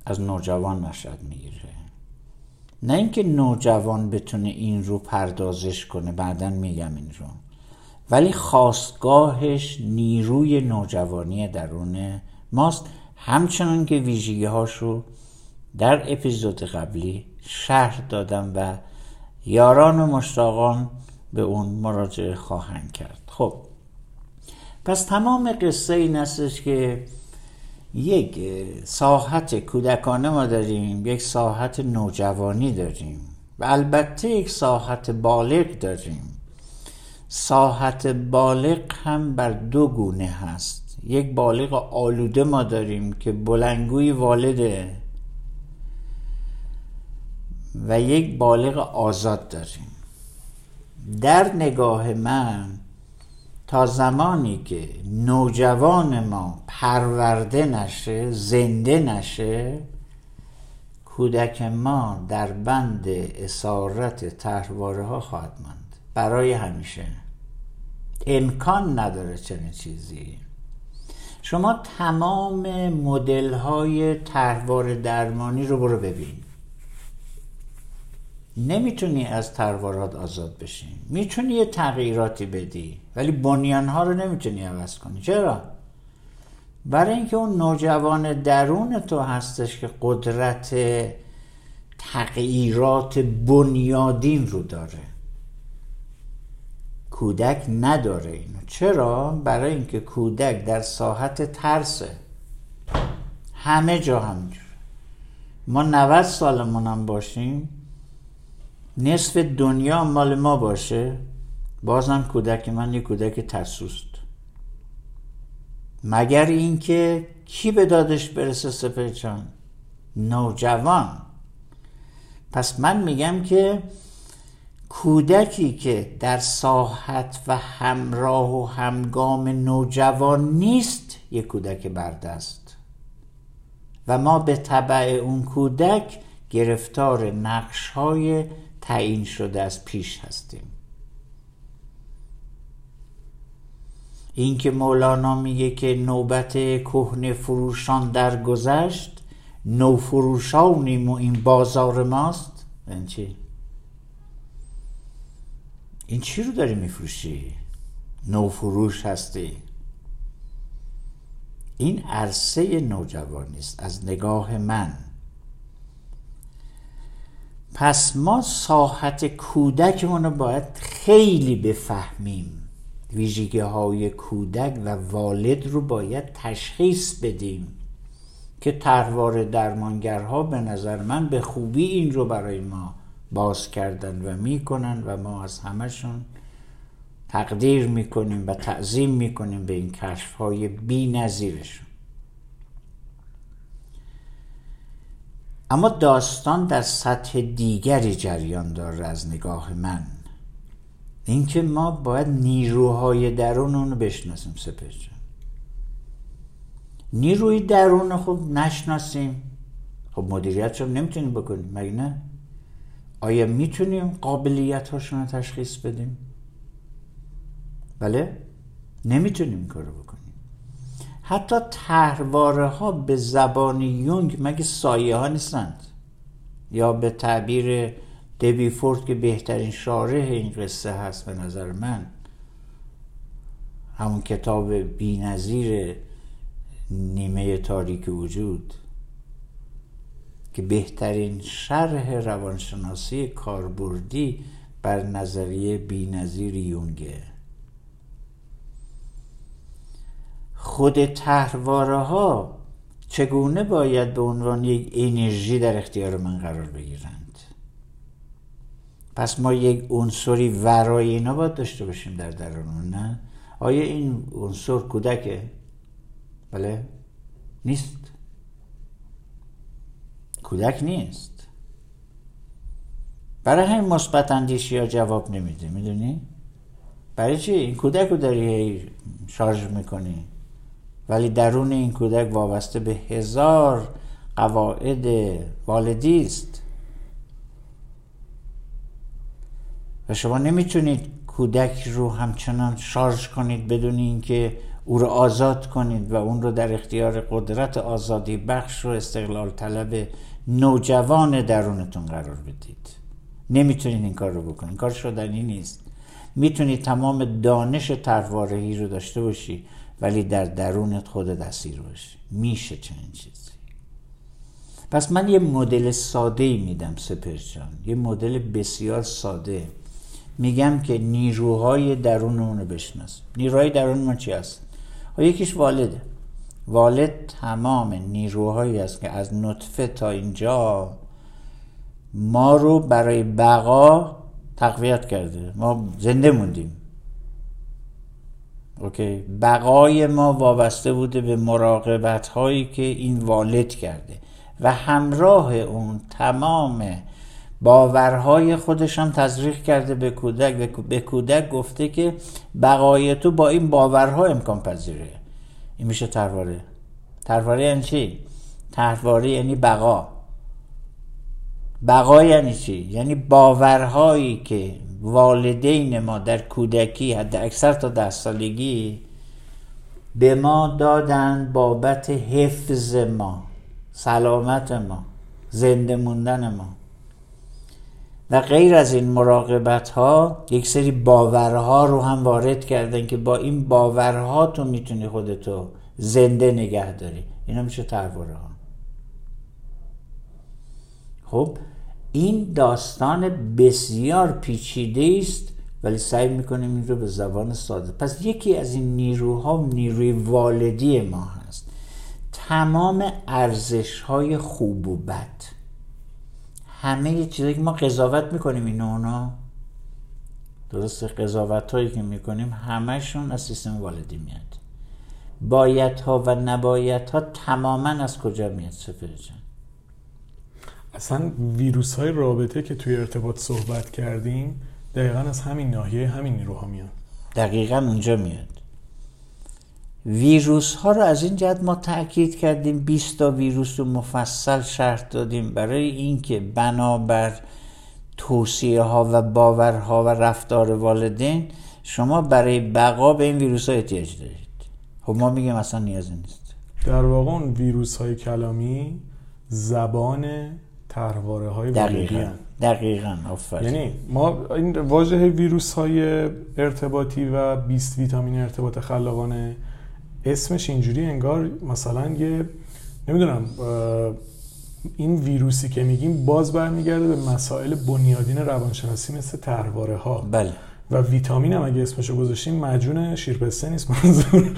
از نوجوان نشد می‌گیره. نه اینکه نوجوان بتونه این رو پردازش کنه بعدا میگم این رو. ولی خواستگاهش نیروی نوجوانی درون ماست. همچنان که ویژگی رو در اپیزود قبلی شهر دادم و یاران و مشتاقان به اون مراجعه خواهند کرد. خب پس تمام قصه این استش که یک ساحت کودکانه ما داریم یک ساحت نوجوانی داریم و البته یک ساحت بالغ داریم. ساحت بالغ هم بر دو گونه هست. یک بالغ آلوده ما داریم که بلنگوی والده و یک بالغ آزاد داریم. در نگاه من تا زمانی که نوجوان ما پرورده نشه زنده نشه کودک ما در بند اسارت تحواره ها خواهد ماند. برای همیشه. امکان نداره چنین چیزی. شما تمام مدل های درمانی رو برو ببین. نمی‌تونی از تروارات آزاد بشی. می‌تونی یه تغییراتی بدی ولی بنیانها رو نمی‌تونی عوض کنی. چرا؟ برای اینکه اون نوجوان درون تو هستش که قدرت تغییرات بنیادین رو داره. کودک نداره اینو. چرا؟ برای اینکه کودک در ساحت ترسه. همه جا همینجور ما 90 سالمون باشیم. نصف دنیا مال ما باشه بازم کودک من یه کودک ترسوست. مگر اینکه کی به دادش برسه سپر جان نوجوان. پس من میگم که کودکی که در ساحت و همراه و همگام نوجوان نیست یک کودک بردست. و ما به طبع اون کودک گرفتار نقش های تعیین شده از پیش هستیم اینکه مولانا میگه که نوبت کهنه فروشان درگذشت نو فروشانیم و این بازار ماست این چی؟ این چی رو داری میفروشی؟ نو فروش هستی این عرصه نوجوانی است از نگاه من پس ما ساحت کودکمون رو باید خیلی بفهمیم. ویژگی های کودک و والد رو باید تشخیص بدیم که تروار درمانگرها به نظر من به خوبی این رو برای ما باز کردن و می‌کنن و ما از همشون تقدیر می‌کنیم و تعظیم می‌کنیم به این کشف های بی نظیرشون اما داستان در سطح دیگری جریان داره از نگاه من. اینکه ما باید نیروهای درون رو بشناسیم سپس نیروی درون خوب نشناسیم. خب مدیریت رو نمی‌تونیم بکنیم مگه نه؟ آیا می‌تونیم قابلیت هاشون رو تشخیص بدیم؟ بله؟ نمی‌تونیم کارو بکنیم. حتی تهرواره ها به زبان یونگ مگه سایه ها نیستند؟ یا به تعبیر دبی فورد که بهترین شارح این قصه هست به نظر من همون کتاب بی نظیر نیمه تاریک وجود که بهترین شرح روانشناسی کاربردی بر نظریه بی نظیر یونگه. خود تهرواره ها چگونه باید به عنوان یک انرژی در اختیار من قرار بگیرند؟ پس ما یک عنصری ورای اینا باید داشته باشیم در درونمون نه؟ آیا این عنصر کودکه؟ بله. نیست. کودک نیست. برای همین مثبت اندیشی ها جواب نمیده می‌دونی؟ برای چی؟ این کودک رو داری شارژ می‌کنی. ولی درون این کودک وابسته به هزار قواعد والدی است. و شما نمی‌تونید کودک رو همچنان شارژ کنید بدون اینکه او رو آزاد کنید و اون رو در اختیار قدرت آزادی بخش و استقلال طلب نوجوان درونتون قرار بدید. نمی‌تونید این کار رو بکنید. کار شدنی نیست. می‌تونید تمام دانش تروارهی رو داشته باشی. ولی در درونت خود دستیر باشی میشه چنین چیزی. پس من یه مدل ساده میدم سپرجان یه مدل بسیار ساده. میگم که نیروهای درون رو بشناس نیروهای درون ما چی هست؟ یکیش والده. والد تمام نیروهایی است که از نطفه تا اینجا ما رو برای بقا تقویت کرده. ما زنده موندیم. اوکی. بقای ما وابسته بوده به مراقبت هایی که این والد کرده و همراه اون تمام باورهای خودش هم تزریق کرده به کودک. به کودک گفته که بقای تو با این باورها امکان پذیره. این میشه ترواره. ترواره یعنی چی؟ ترواره یعنی بقا. بقا یعنی چی؟ یعنی باورهایی که والدین ما در کودکی حد اکثر تا ده سالگی به ما دادن بابت حفظ ما سلامت ما زنده موندن ما. و غیر از این مراقبت ها یک سری باورها رو هم وارد کردن که با این باورها تو می‌تونی خودتو زنده نگه داری. اینا میشه ترواره ها. خب؟ این داستان بسیار پیچیده است ولی سعی می‌کنیم این رو به زبان ساده. پس یکی از این نیروها نیروی والدی ما هست. تمام ارزش های خوب و بد. همه چیزایی که ما قضاوت می‌کنیم این اونا. درست قضاوت هایی که می‌کنیم همهشون از سیستم والدی میاد. باید ها و نباید ها تماما از کجا میاد سفر جان اصلا ویروس های رابطه که توی ارتباط صحبت کردیم دقیقا از همین ناحیه همین نیروها میاد دقیقا اونجا میاد. ویروس ها رو از این جهت ما تاکید کردیم 20 تا ویروس رو مفصل شرط دادیم برای اینکه بنابر توصیه ها و باورها و رفتار والدین شما برای بقا به این ویروس ها احتیاج دارید. خب ما میگیم اصلا نیازی نیست. در واقع اون ویروس های کلامی زبان ترواره های دقیقا دقیقا آفرین. یعنی ما این واژه ویروس های ارتباطی و 20 ویتامین ارتباط خلاقانه اسمش اینجوری انگار مثلا یه نمی‌دونم این ویروسی که میگیم باز برمیگرده به مسائل بنیادین روانشناسی مثل ترواره ها بله. و ویتامین هم اگه اسمشو گذاشتیم مجون شیرپسته نیست منظور.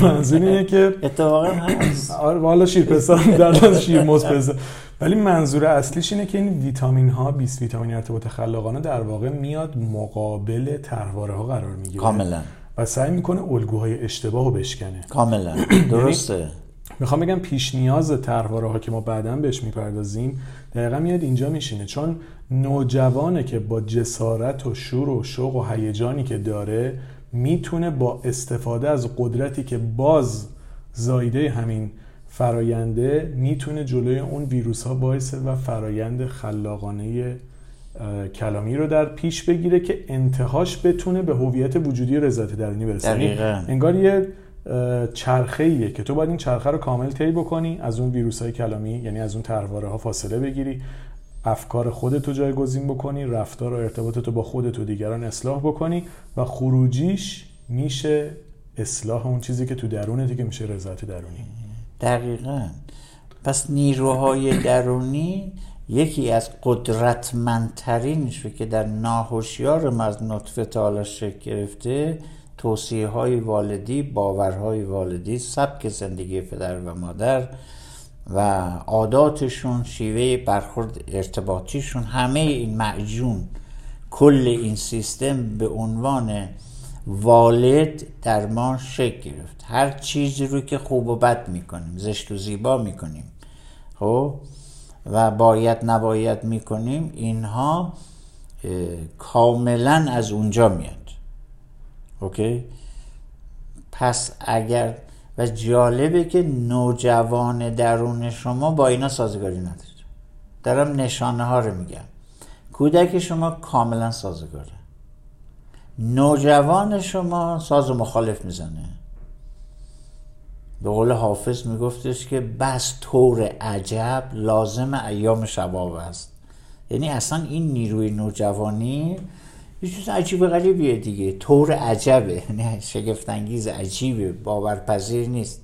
منظور اینه که اتفاقا هست. آره والا شیرپسته در شیر مصپسته ولی منظور اصلیش اینه که این ویتامین ها 20 ویتامین ارتباط خلاقانه در واقع میاد مقابل ترواره ها قرار می‌گیره. کاملا. و سعی می‌کنه الگوهای اشتباه رو بشکنه. کاملا. درسته. می‌خوام بگم پیش نیاز ترواره ها که ما بعدا بهش می‌پردازیم دقیقا میاد اینجا میشینه چون نوجوانه که با جسارت و شور و شوق و هیجانی که داره می‌تونه با استفاده از قدرتی که باز زایده همین فراینده می‌تونه جلوی اون ویروس ها باعثه و فرایند خلاقانه کلامی رو در پیش بگیره که انتهاش بتونه به هویت وجودی رضایت درونی برسه یعنی دقیقا. انگار یه چرخه ایه که تو باید این چرخه رو کامل طی بکنی از اون ویروس های کلامی یعنی از اون ترواره ها فاصله بگیری افکار خودتو جایگزین بکنی رفتار و ارتباطتو با خودت و دیگران اصلاح بکنی و خروجیش میشه اصلاح اون چیزی که تو درونتی که میشه رضایت درونی. دقیقا. پس نیروهای درونی یکی از قدرتمندترینش که در ناهوشیار از نطفه تا حالا شکل گرفته توصیه های والدی باورهای والدی سبک زندگی پدر و مادر و عاداتشون شیوه برخورد ارتباطیشون همه این معجون کل این سیستم به عنوان والد در ما شکل گرفت. هر چیزی رو که خوب و بد می‌کنیم زشت و زیبا می‌کنیم خب؟ و باید نباید می‌کنیم اینها کاملا از اونجا میاد. اوکی؟ پس اگر و جالبه که نوجوان درون شما با اینا سازگاری نداره. دارم نشانه ها رو میگم. کودک شما کاملا سازگاره. نوجوان شما ساز مخالف می‌زنه. به قول حافظ میگفتش که بس طور عجب لازم ایام شباب است. یعنی اصلا این نیروی نوجوانی یه چیز عجیب غریبیه دیگه. طور عجبه نه شگفتانگیز عجیبه باورپذیر نیست.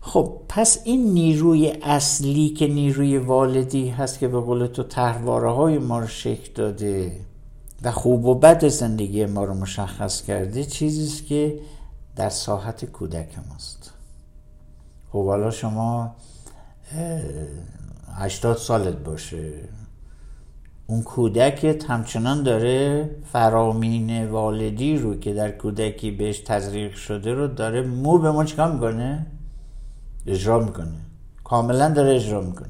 خب پس این نیروی اصلی که نیروی والدی هست که به قول تو تحواره های ما رو شکل داده و خوب و بد زندگی ما رو مشخص کرده چیزیست که در ساحت کودک ماست. خب حالا شما هشتاد سالت باشه. اون کودکت همچنان داره فرامین والدی رو که در کودکی بهش تزریق شده رو داره مو به ما چیکار می‌کنه؟ اجرا می‌کنه. کاملا داره اجرا می‌کنه.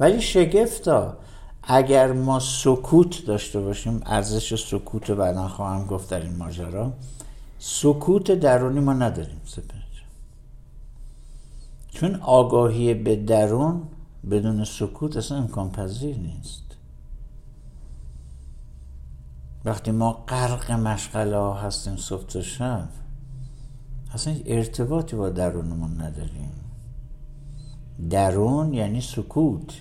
ولی شگفتا اگر ما سکوت داشته باشیم ارزش سکوت رو بعدا خواهم گفت در این ماجرا سکوت درونی ما نداریم سپر چون آگاهی به درون بدون سکوت اصلا امکان پذیر نیست. وقتی ما غرق مشغله ها هستیم صبح تا شب اصلا ارتباطی با درونمون نداریم. درون یعنی سکوت.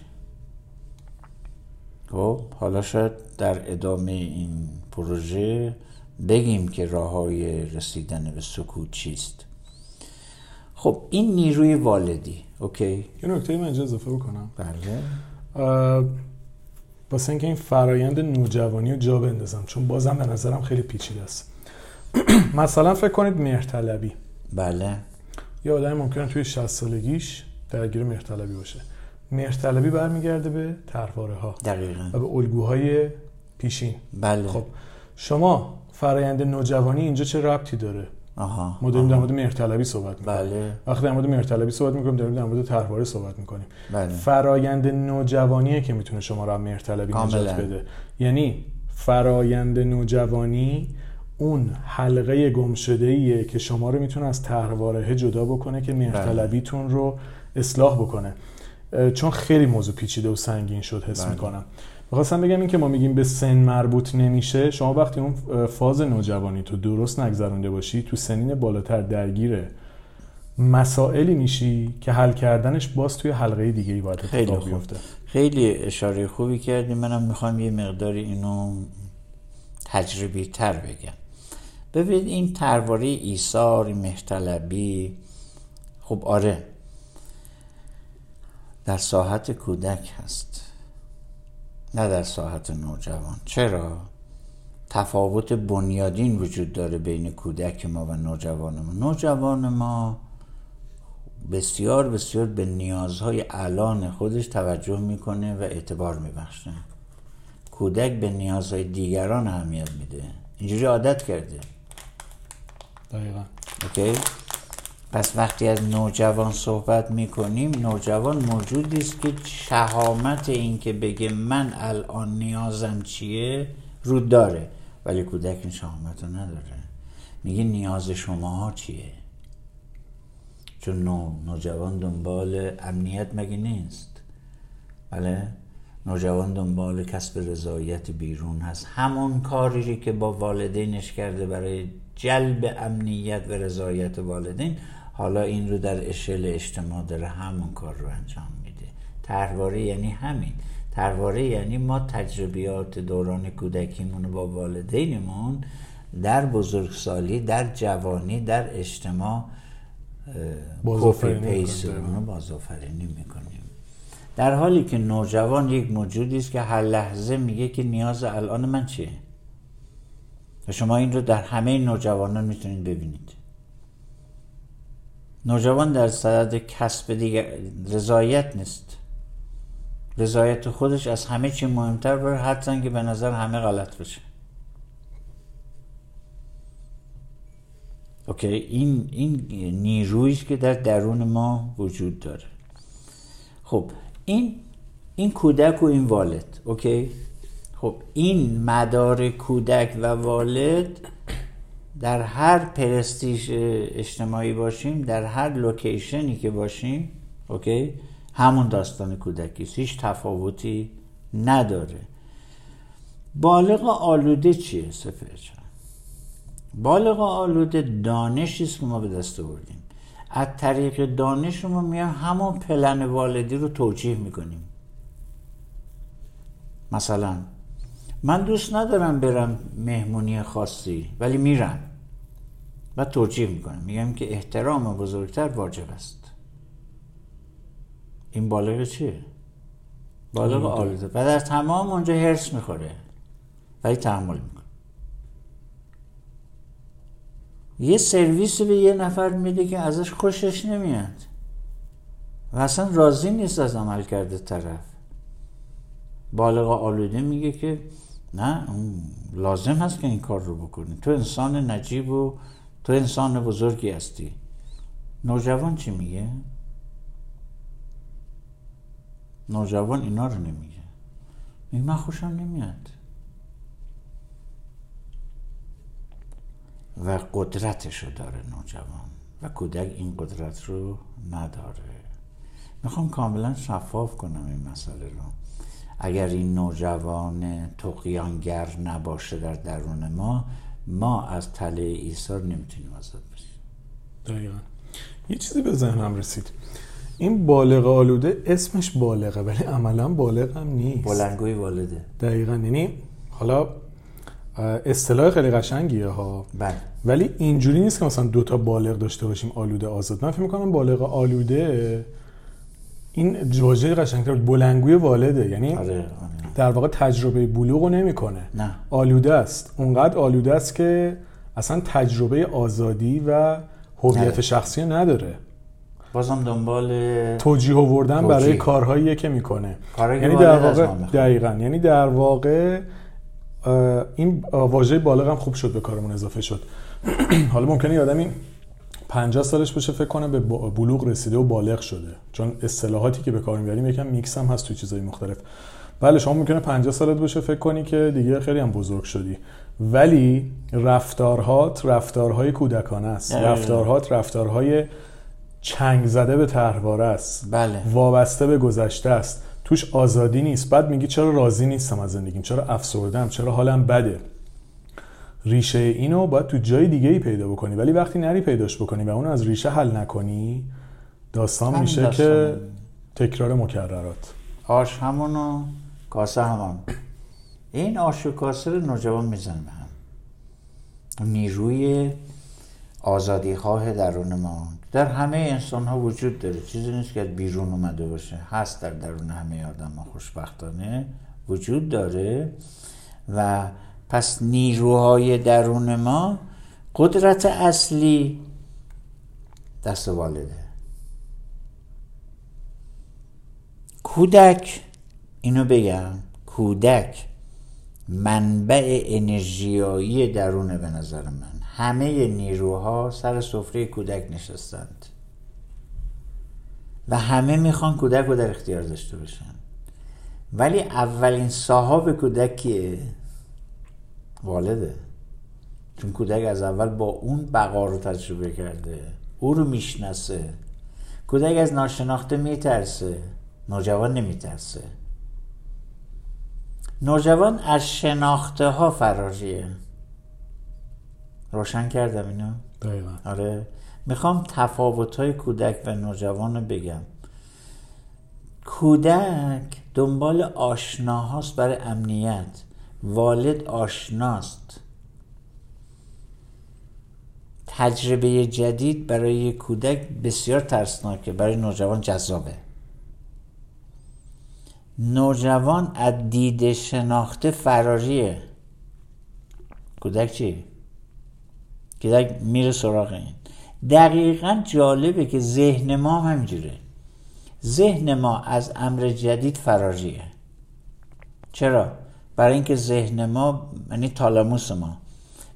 خب حالا شاید در ادامه این پروژه بگیم که راه های رسیدن به سکوت چیست. خب این نیروی والدی اوکی؟ یه نکته من اضافه بکنم. بله. واسه اینکه این فرایند نوجوانی رو جا بندازم چون بازم به نظرم خیلی پیچیده است. مثلا فکر کنید مهرطلبی. بله. یه آدم ممکنه توی 60 سالگیش درگیر مهرطلبی باشه. مهرطلبی برمیگرده به ترواره ها دقیقا. و به الگوهای پیشین. بله. خب شما فرایند نوجوانی اینجا چه ربطی داره؟ آها. ما داریم در مورد مهرطلبی صحبت می‌کنیم. بله. وقتی در مورد مهرطلبی صحبت می‌کنیم داریم در مورد ترواره صحبت می‌کنیم. بله. فرایند نوجوانیه که می‌تونه شما رو از مهرطلبی نجات. بده. یعنی فرایند نوجوانی اون حلقه گم شده ایه که شما رو می‌تونه از ترواره جدا بکنه که مهرطلبیتون رو اصلاح بکنه. چون خیلی موضوع پیچیده و سنگین شد حس بله. می‌کنم. می‌خواستم بگم این که ما میگیم به سن مربوط نمیشه شما وقتی اون فاز نوجوانی تو درست نگذرونده باشی تو سنین بالاتر درگیره مسائلی میشی که حل کردنش باز توی حلقه دیگه ای باید خیلی خوب. بیفته. خیلی اشاره خوبی کردی. منم می‌خوام یه مقداری اینو تجربی تر بگم. ببین این ترواره ایثار مهرطلبی خب آره در ساحت کودک هست. نه در ساحت نوجوان. چرا؟ تفاوت بنیادین وجود داره بین کودک ما و نوجوان ما. نوجوان ما بسیار بسیار به نیازهای الان خودش توجه می‌کنه و اعتبار میبخشه. کودک به نیازهای دیگران اهمیت میده. اینجوری عادت کرده. دقیقا. اوکی؟ پس وقتی از نوجوان صحبت می‌کنیم نوجوان موجودی است که شهامت این که بگه من الان نیازم چیه رو داره. ولی کودک این شهامت رو نداره. میگه نیاز شماها چیه؟ چون نو نوجوان دنبال امنیت مگه نیست؟ بله؟ نوجوان دنبال کسب رضایت بیرون هست. همون کاری که با والدینش کرده برای جلب امنیت و رضایت والدین حالا این رو در اشل اجتماع داره همون کار رو انجام میده. ترواره یعنی همین. ترواره یعنی ما تجربیات دوران کودکیمون با والدینمون در بزرگسالی در جوانی در اجتماع کپی پیس می‌کنیم. رو بازآفرینی می‌کنیم. در حالی که نوجوان یک موجودی است که هر لحظه میگه که نیاز الان من چیه؟ و شما این رو در همه نوجوانان می‌تونید ببینید. نوجوان در صدد کسب دیگر رضایت نیست. رضایت خودش از همه چی مهمتر بره حتی که به نظر همه غلط بشه okay این این نیرویی که در درون ما وجود داره. خب این این کودک و این والد okay؟ خب این مدار کودک و والد در هر پرستیژ اجتماعی باشیم در هر location ی که باشیم okay همون داستان کودکی. هیچ تفاوتی نداره بالغ آلوده چیه سفر؟ بالغ آلوده دانشی است که ما به دست آوردیم از طریق دانش ما میایم همون پلن والدی رو توجیه می‌کنیم مثلا من دوست ندارم برم مهمونی خاصی ولی میرم. و توجیه می‌کنم. میگم که احترام بزرگتر واجب است. این بالغ چیه؟ بالغ آلوده. و در تمام اونجا هرس می‌خوره. ولی تحمل می‌کنه. یه سرویس به یه نفر میده که ازش خوشش نمیاد. و اصلا راضی نیست از عمل کرده طرف. بالغ آلوده میگه که نه لازم هست که این کار رو بکنی. تو انسان نجیب و تو انسان بزرگی هستی. نوجوان چی میگه؟ نوجوان اینا رو نمیگه. میگه من خوشم نمیاد. و قدرتش رو داره نوجوان و کودک این قدرت رو نداره. می‌خوام کاملا شفاف کنم این مسئله رو. اگر این نوجوان تقیانگر نباشه در درون ما ما از تله ایثار نمی‌تونیم آزاد بشیم. دقیقا. یه چیزی به ذهنم رسید. این بالغ آلوده اسمش بالغه ولی عملا بالغ هم نیست. بلنگوی والده. دقیقا. یعنی حالا اصطلاح خیلی قشنگیه ها. بله. ولی اینجوری نیست که مثلا دوتا بالغ داشته باشیم آلوده آزاد. من فکر می‌کنم بالغ آلوده این واژه قشنگتر بلنگوی والده یعنی آره آره. در واقع تجربه بلوغ رو نمی‌کنه. نه. آلوده است. اونقدر آلوده است که اصلا تجربه آزادی و هویت. شخصی نداره. بازم دنبال توجیه آوردن برای. کارهایی که می‌کنه. یعنی در واقع. دقیقا. یعنی در واقع این واژه بالغ هم خوب شد به کارمون اضافه شد. حالا ممکنه یه آدمی 50 سالش باشه فکر کنه به بلوغ رسیده و بالغ شده. چون اصطلاحاتی که به کار می‌بریم یکم میکس هم هست تو چیزای مختلف. بله شما ممکنه 50 سالت باشه فکر کنی که دیگه خیلی هم بزرگ شدی. ولی رفتارهات رفتارهای کودکانه است. دقیقاً. رفتارهات رفتارهای چنگ زده به طرحواره است. بله. وابسته به گذشته است. توش آزادی نیست. بعد میگی چرا راضی نیستم از زندگیم؟ چرا افسردم چرا حالم بده؟ ریشه اینو باید تو جای دیگه ای پیدا بکنی. ولی وقتی نری پیداش بکنی و اونو از ریشه حل نکنی داستان میشه داستان. که تکرار مکررات. آش همونو کاسه همان این آش و کاسه رو نوجوان میزن به هم. نیروی آزادی خواه درون ما. در همه انسان ها وجود داره. چیزی نیست که بیرون اومده باشه. هست در درون همه آدم ها. خوشبختانه وجود داره و پس نیروهای درون ما قدرت اصلی دست والده. کودک اینو بگم کودک منبع انرژیایی درونه به نظر من. همه نیروها سر سفره کودک نشستند. و همه می‌خوان کودک رو در اختیار داشته باشن. ولی اولین صاحب کودک کیه؟ والده. چون کودک از اول با اون بقا رو تجربه کرده او رو می‌شناسه. کودک از ناشناخته میترسه نوجوان نمیترسه. نوجوان از شناخته ها فراریه روشن کردم اینو؟ دقیقا. آره. می‌خوام تفاوت های کودک و نوجوان رو بگم. کودک دنبال آشناهاست برای امنیت. والد آشناست. تجربه جدید برای کودک بسیار ترسناکه برای نوجوان جذابه. نوجوان از دید شناخته فراریه کودک چی؟ کودک میره سراغ این. دقیقا جالبه که ذهن ما هم همینجوره. ذهن ما از امر جدید فراریه. چرا؟ برای اینکه ذهن ما یعنی تالاموس ما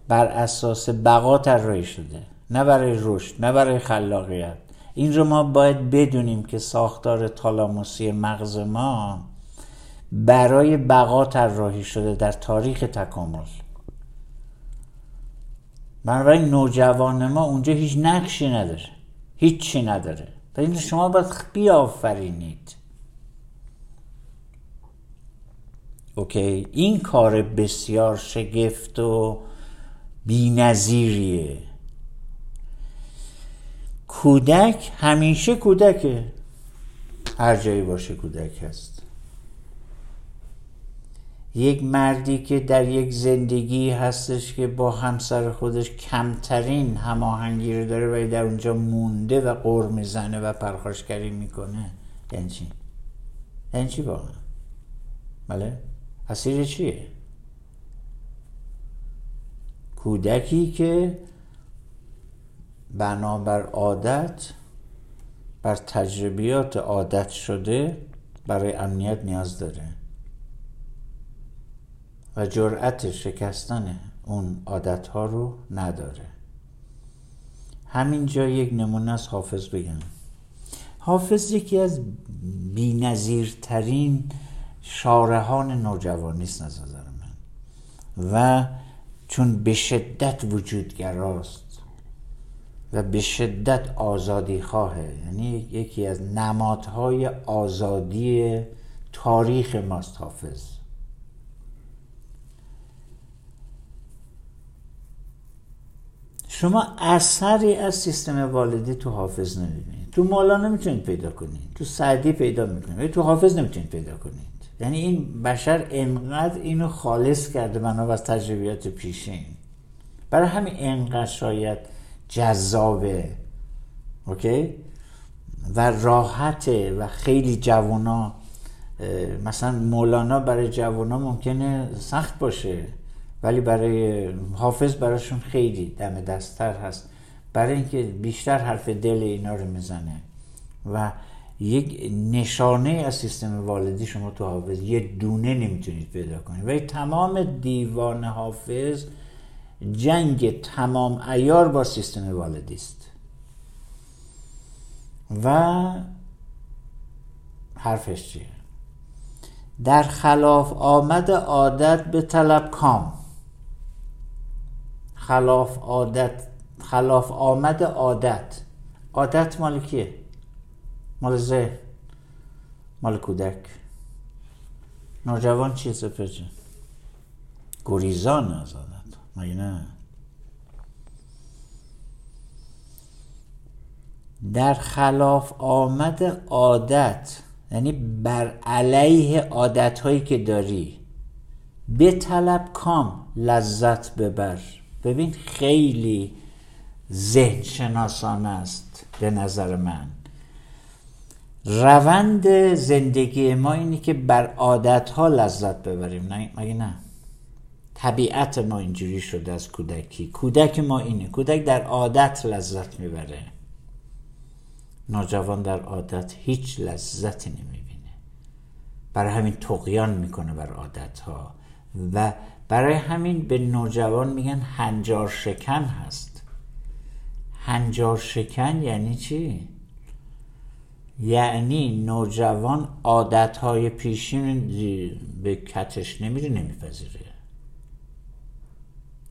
بر اساس بقا طراحی شده. نه برای رشد نه برای خلاقیت. این رو ما باید بدونیم که ساختار تالاموسی مغز ما برای بقا طراحی شده در تاریخ تکامل. بنابراین نوجوان ما اونجا هیچ نقشی نداره. هیچی نداره. و این شما باید بیافرینید اوکی این کار بسیار شگفت و بینظیریه کودک همیشه کودکه هر جایی باشه کودک هست یک مردی که در یک زندگی هستش که با همسر خودش کمترین هماهنگی رو داره و در اونجا مونده و قر می‌زنه و پرخاشگری می‌کنه یعنی چی؟ یعنی چی؟ بله؟ اسیر چیه؟ کودکی که بنابر عادت بر تجربیات عادت شده برای امنیت نیاز داره و جرأت شکستن اون عادت ها رو نداره همینجا یک نمونه از حافظ بگم حافظ یکی از بینظیرترین شارهان نوجوانی است از نظر من. و چون به شدت وجودگراست و به شدت آزادی خواهه یعنی یکی از نمادهای آزادی تاریخ ماست حافظ. شما اثری از سیستم والدی تو حافظ نمی‌بینید. تو مولا نمی‌تونید پیدا کنید. تو سعدی پیدا می‌کنید. تو حافظ نمی‌تونید پیدا کنید. یعنی این بشر انقدر اینو خالص کرده بنا از تجربیات پیشین. برای همین انقدر شاید جذابه. اوکی؟ و راحته و خیلی جوونا مثلا مولانا برای جوونا ممکنه سخت باشه ولی برای حافظ براشون خیلی دم دستتر هست. برای اینکه بیشتر حرف دل اینا رو می‌زنه. و یک نشانه از سیستم والدی شما تو حافظ. یه دونه نمی‌تونید پیدا کنید. ولی تمام دیوان حافظ جنگ تمام ایار با سیستم والدی است. و حرفش چیه؟ در خلاف آمد عادت به طلب کام. خلاف عادت خلاف آمد عادت. عادت مال کیه؟ مال ذهن مال کودک. نوجوان چیه سپر گریزان از عادت. مگه نه؟ در خلاف آمد عادت یعنی بر علیه عادت هایی که داری به طلب کام لذت ببر. ببین خیلی ذهن شناسانه است به نظر من. روند زندگی ما اینی که بر عادت ها لذت ببریم. نه مگه نه؟ طبیعت ما اینجوری شده از کودکی. کودک ما اینه. کودک در عادت لذت می‌بره. نوجوان در عادت هیچ لذتی نمی‌بینه. برای همین تقیان می‌کنه بر عادت ها و برای همین به نوجوان میگن هنجار شکن هست. هنجار شکن یعنی چی؟ یعنی نوجوان عادت های پیشین به کتش نمیره نمیپذیره.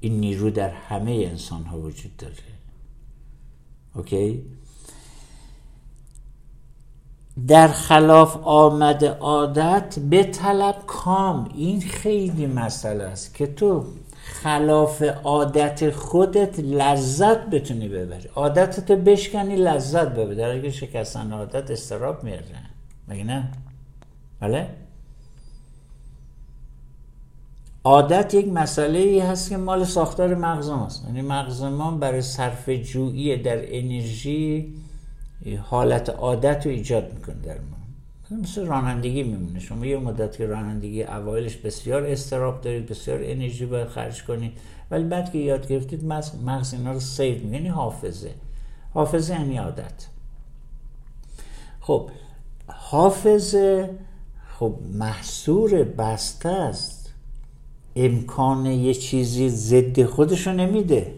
این نیرو در همه انسان ها وجود داره. اوکی؟ در خلاف آمد عادت به طلب کام. این خیلی مسئله است که تو خلاف عادت خودت لذت بتونی ببری. عادتت بشکنی لذت ببری. در اگه شکستن عادت استراب میاره. مگه نه؟ بله؟ عادت یک مسئله ای هست که مال ساختار مغز ماست یعنی مغز ما برای صرف جویی در انرژی حالت عادت رو ایجاد می‌کنه در ما مثل رانندگی میمونه. شما یه مدت که رانندگی اوایلش بسیار استراب دارید بسیار انرژی باید خرج کنید. ولی بعد که یاد گرفتید مغز اینا رو سیو یعنی حافظه. حافظه یعنی عادت. خب حافظه خب محصور بسته است. امکان یه چیزی ضد خودشو نمیده.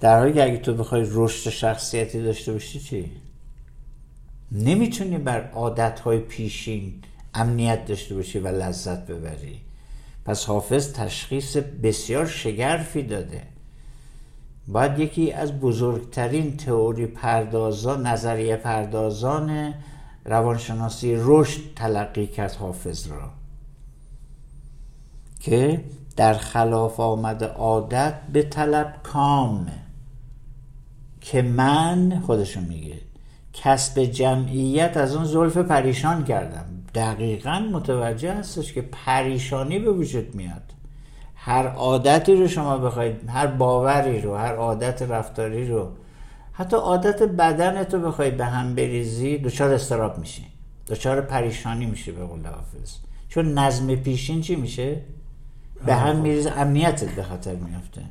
در حالی که اگه تو بخوای رشد شخصیتی داشته باشی چی؟ نمی‌تونی بر عادتهای پیشین امنیت داشته باشی و لذت ببری. پس حافظ تشخیص بسیار شگرفی داده. باید یکی از بزرگترین تئوری پردازان نظریه پردازان روانشناسی رشد تلقی کرد حافظ را. که در خلاف آمد عادت به طلب کامه که من خودشون میگه کسب جمعیت از اون زلف پریشان کردم. دقیقا متوجه هستش که پریشانی به وجود میاد. هر عادتی رو شما بخواید هر باوری رو هر عادت رفتاری رو حتی عادت بدنت رو بخواید به هم بریزی دچار استراب میشی. دچار پریشانی میشه به قول حافظ. چون نظم پیشین چی میشه؟ به هم میریزه امنیتت به خطر میافته.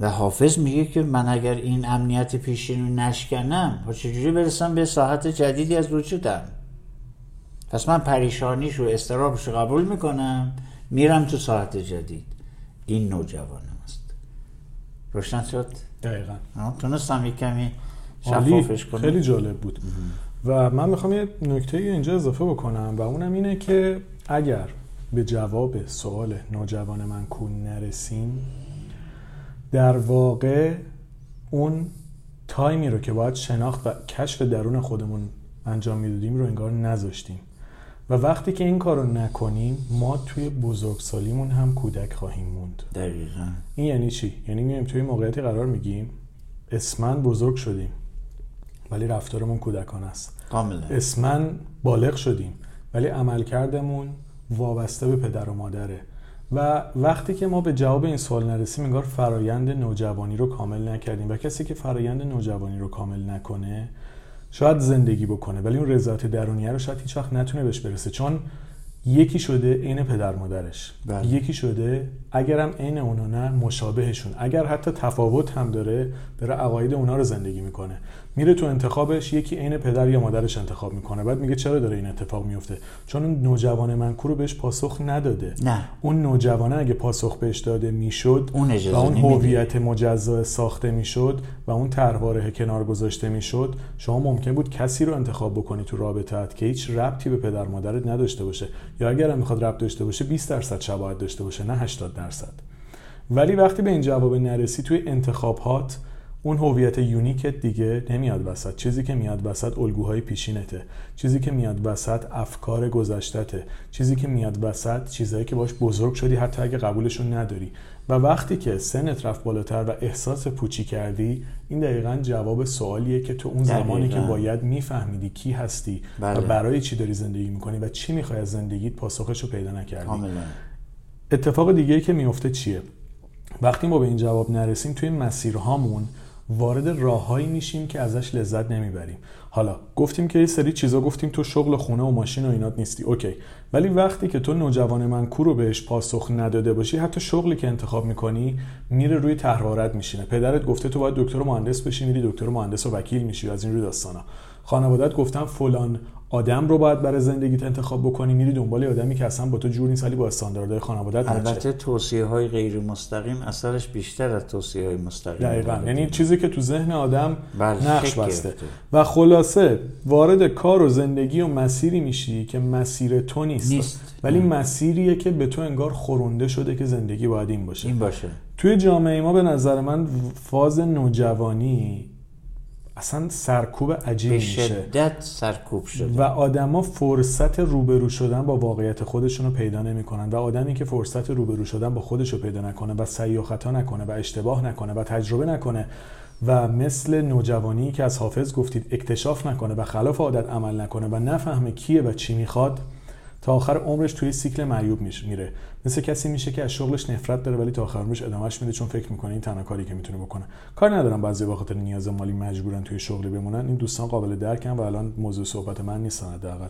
و حافظ میگه که من اگر این امنیت پیشین رو نشکنم و چجوری برسم به ساحت جدیدی از وجودم؟ پس من پریشانیش و استرابش رو قبول می‌کنم میرم تو ساحت جدید. این نوجوانم است. روشن شد؟ دقیقا. تونستم یک کمی شفافش کنم. خیلی جالب بود. و من می‌خوام یه نکته اینجا اضافه بکنم و اونم اینه که اگر به جواب سوال نوجوان من کون نرسیم در واقع اون تایمی رو که باید شناخت و کشف درون خودمون انجام می‌دادیم رو انگار نذاشتیم. و وقتی که این کار رو نکنیم ما توی بزرگسالیمون هم کودک خواهیم موند. دقیقا. این یعنی چی؟ یعنی میایم توی موقعیتی قرار میگیم اسمن بزرگ شدیم ولی رفتارمون کودکان است. کاملا اسمن بالغ شدیم ولی عملکردمون وابسته به پدر و مادره. و وقتی که ما به جواب این سوال نرسیم انگار فرایند نوجوانی رو کامل نکردیم و کسی که فرایند نوجوانی رو کامل نکنه شاید زندگی بکنه ولی اون رضایت درونیه رو شاید هیچ وقت نتونه بهش برسه. چون یکی شده عین پدر مادرش. بله. یکی شده اگرم عین اونا نه مشابهشون. اگر حتی تفاوت هم داره داره عقاید اونا رو زندگی می‌کنه. میره تو انتخابش یکی عین پدر یا مادرش انتخاب می‌کنه. بعد میگه چرا داره این اتفاق میفته چون اون نوجوان منکو رو بهش پاسخ نداده. نه. اون نوجوانه اگه پاسخ بهش داده می‌شد اون و اون. هویت مجزا ساخته می‌شد و اون طرحواره کنار گذاشته می‌شد شما ممکن بود کسی رو انتخاب بکنی تو رابطت که هیچ ربطی به پدر مادرت نداشته باشه. یا اگر هم می‌خواد ربط داشته باشه 20 درصد شباهت داشته باشه نه 80 درصد. ولی وقتی به این جواب نرسی توی انتخابات اون هویت یونیکت دیگه نمیاد وسط. چیزی که میاد وسط الگوهای پیشینته. چیزی که میاد وسط افکار گذشتته. چیزی که میاد وسط چیزهایی که باش بزرگ شدی حتی اگه قبولشون نداری. و وقتی که سنت رفت بالاتر و احساس پوچی کردی این دقیقا جواب سوالیه که تو اون زمانی که باید میفهمیدی کی هستی بله. و برای چی داری زندگی می‌کنی و چی می‌خوای از زندگیت پاسخش رو پیدا نکردی. اتفاق دیگه که میفته چیه؟ وقتی ما به این جواب نرسیم توی مسیرهامون وارد راههایی میشیم که ازش لذت نمی‌بریم. حالا گفتیم که یه سری چیزا گفتیم تو شغل خونه و ماشین و اینات نیستی. اوکی. ولی وقتی که تو نوجوان من رو بهش پاسخ نداده باشی حتی شغلی که انتخاب می‌کنی میره روی تهروارت میشینه. پدرت گفته تو باید دکتر مهندس بشی میری دکتر مهندس و وکیل میشی از این روی داستانا. خانوادت گفتن فلان آدم رو باید برای زندگیت انتخاب بکنی میری دنبال آدمی که اصلا با تو جور نیست ولی با استانداردهای خانوادت البته توصیه های غیر مستقیم اثرش بیشتر از توصیه های مستقیم دقیقا. یعنی چیزی که تو ذهن آدم بله، نقش بسته. و خلاصه وارد کار و زندگی و مسیری میشی که مسیر تو نیست, نیست. ولی مسیریه که به تو انگار خورونده شده که زندگی باید این باشه. این باشه. توی جامعه ما به نظر من فاز نوجوانی اصلا سرکوب عجیبی میشه. شدت سرکوب شده. و آدما فرصت روبرو شدن با واقعیت خودشون رو پیدا نمی‌کنن. و آدمی که فرصت روبرو شدن با خودش رو پیدا نکنه و سعی و خطا نکنه و اشتباه نکنه و تجربه نکنه و مثل نوجوانی که از حافظ گفتید اکتشاف نکنه و خلاف عادت عمل نکنه و نفهمه کیه و چی می‌خواد تا آخر عمرش توی سیکل معیوب میره. مثل کسی میشه که از شغلش نفرت داره ولی تا آخر عمرش ادامهش میده چون فکر می‌کنه این تنها کاری که می‌تونه بکنه. کار ندارم بعضی به خاطر نیاز مالی مجبورن توی شغلی بمونن. این دوستان قابل درکن و الان موضوع صحبت من نیستن حداقل.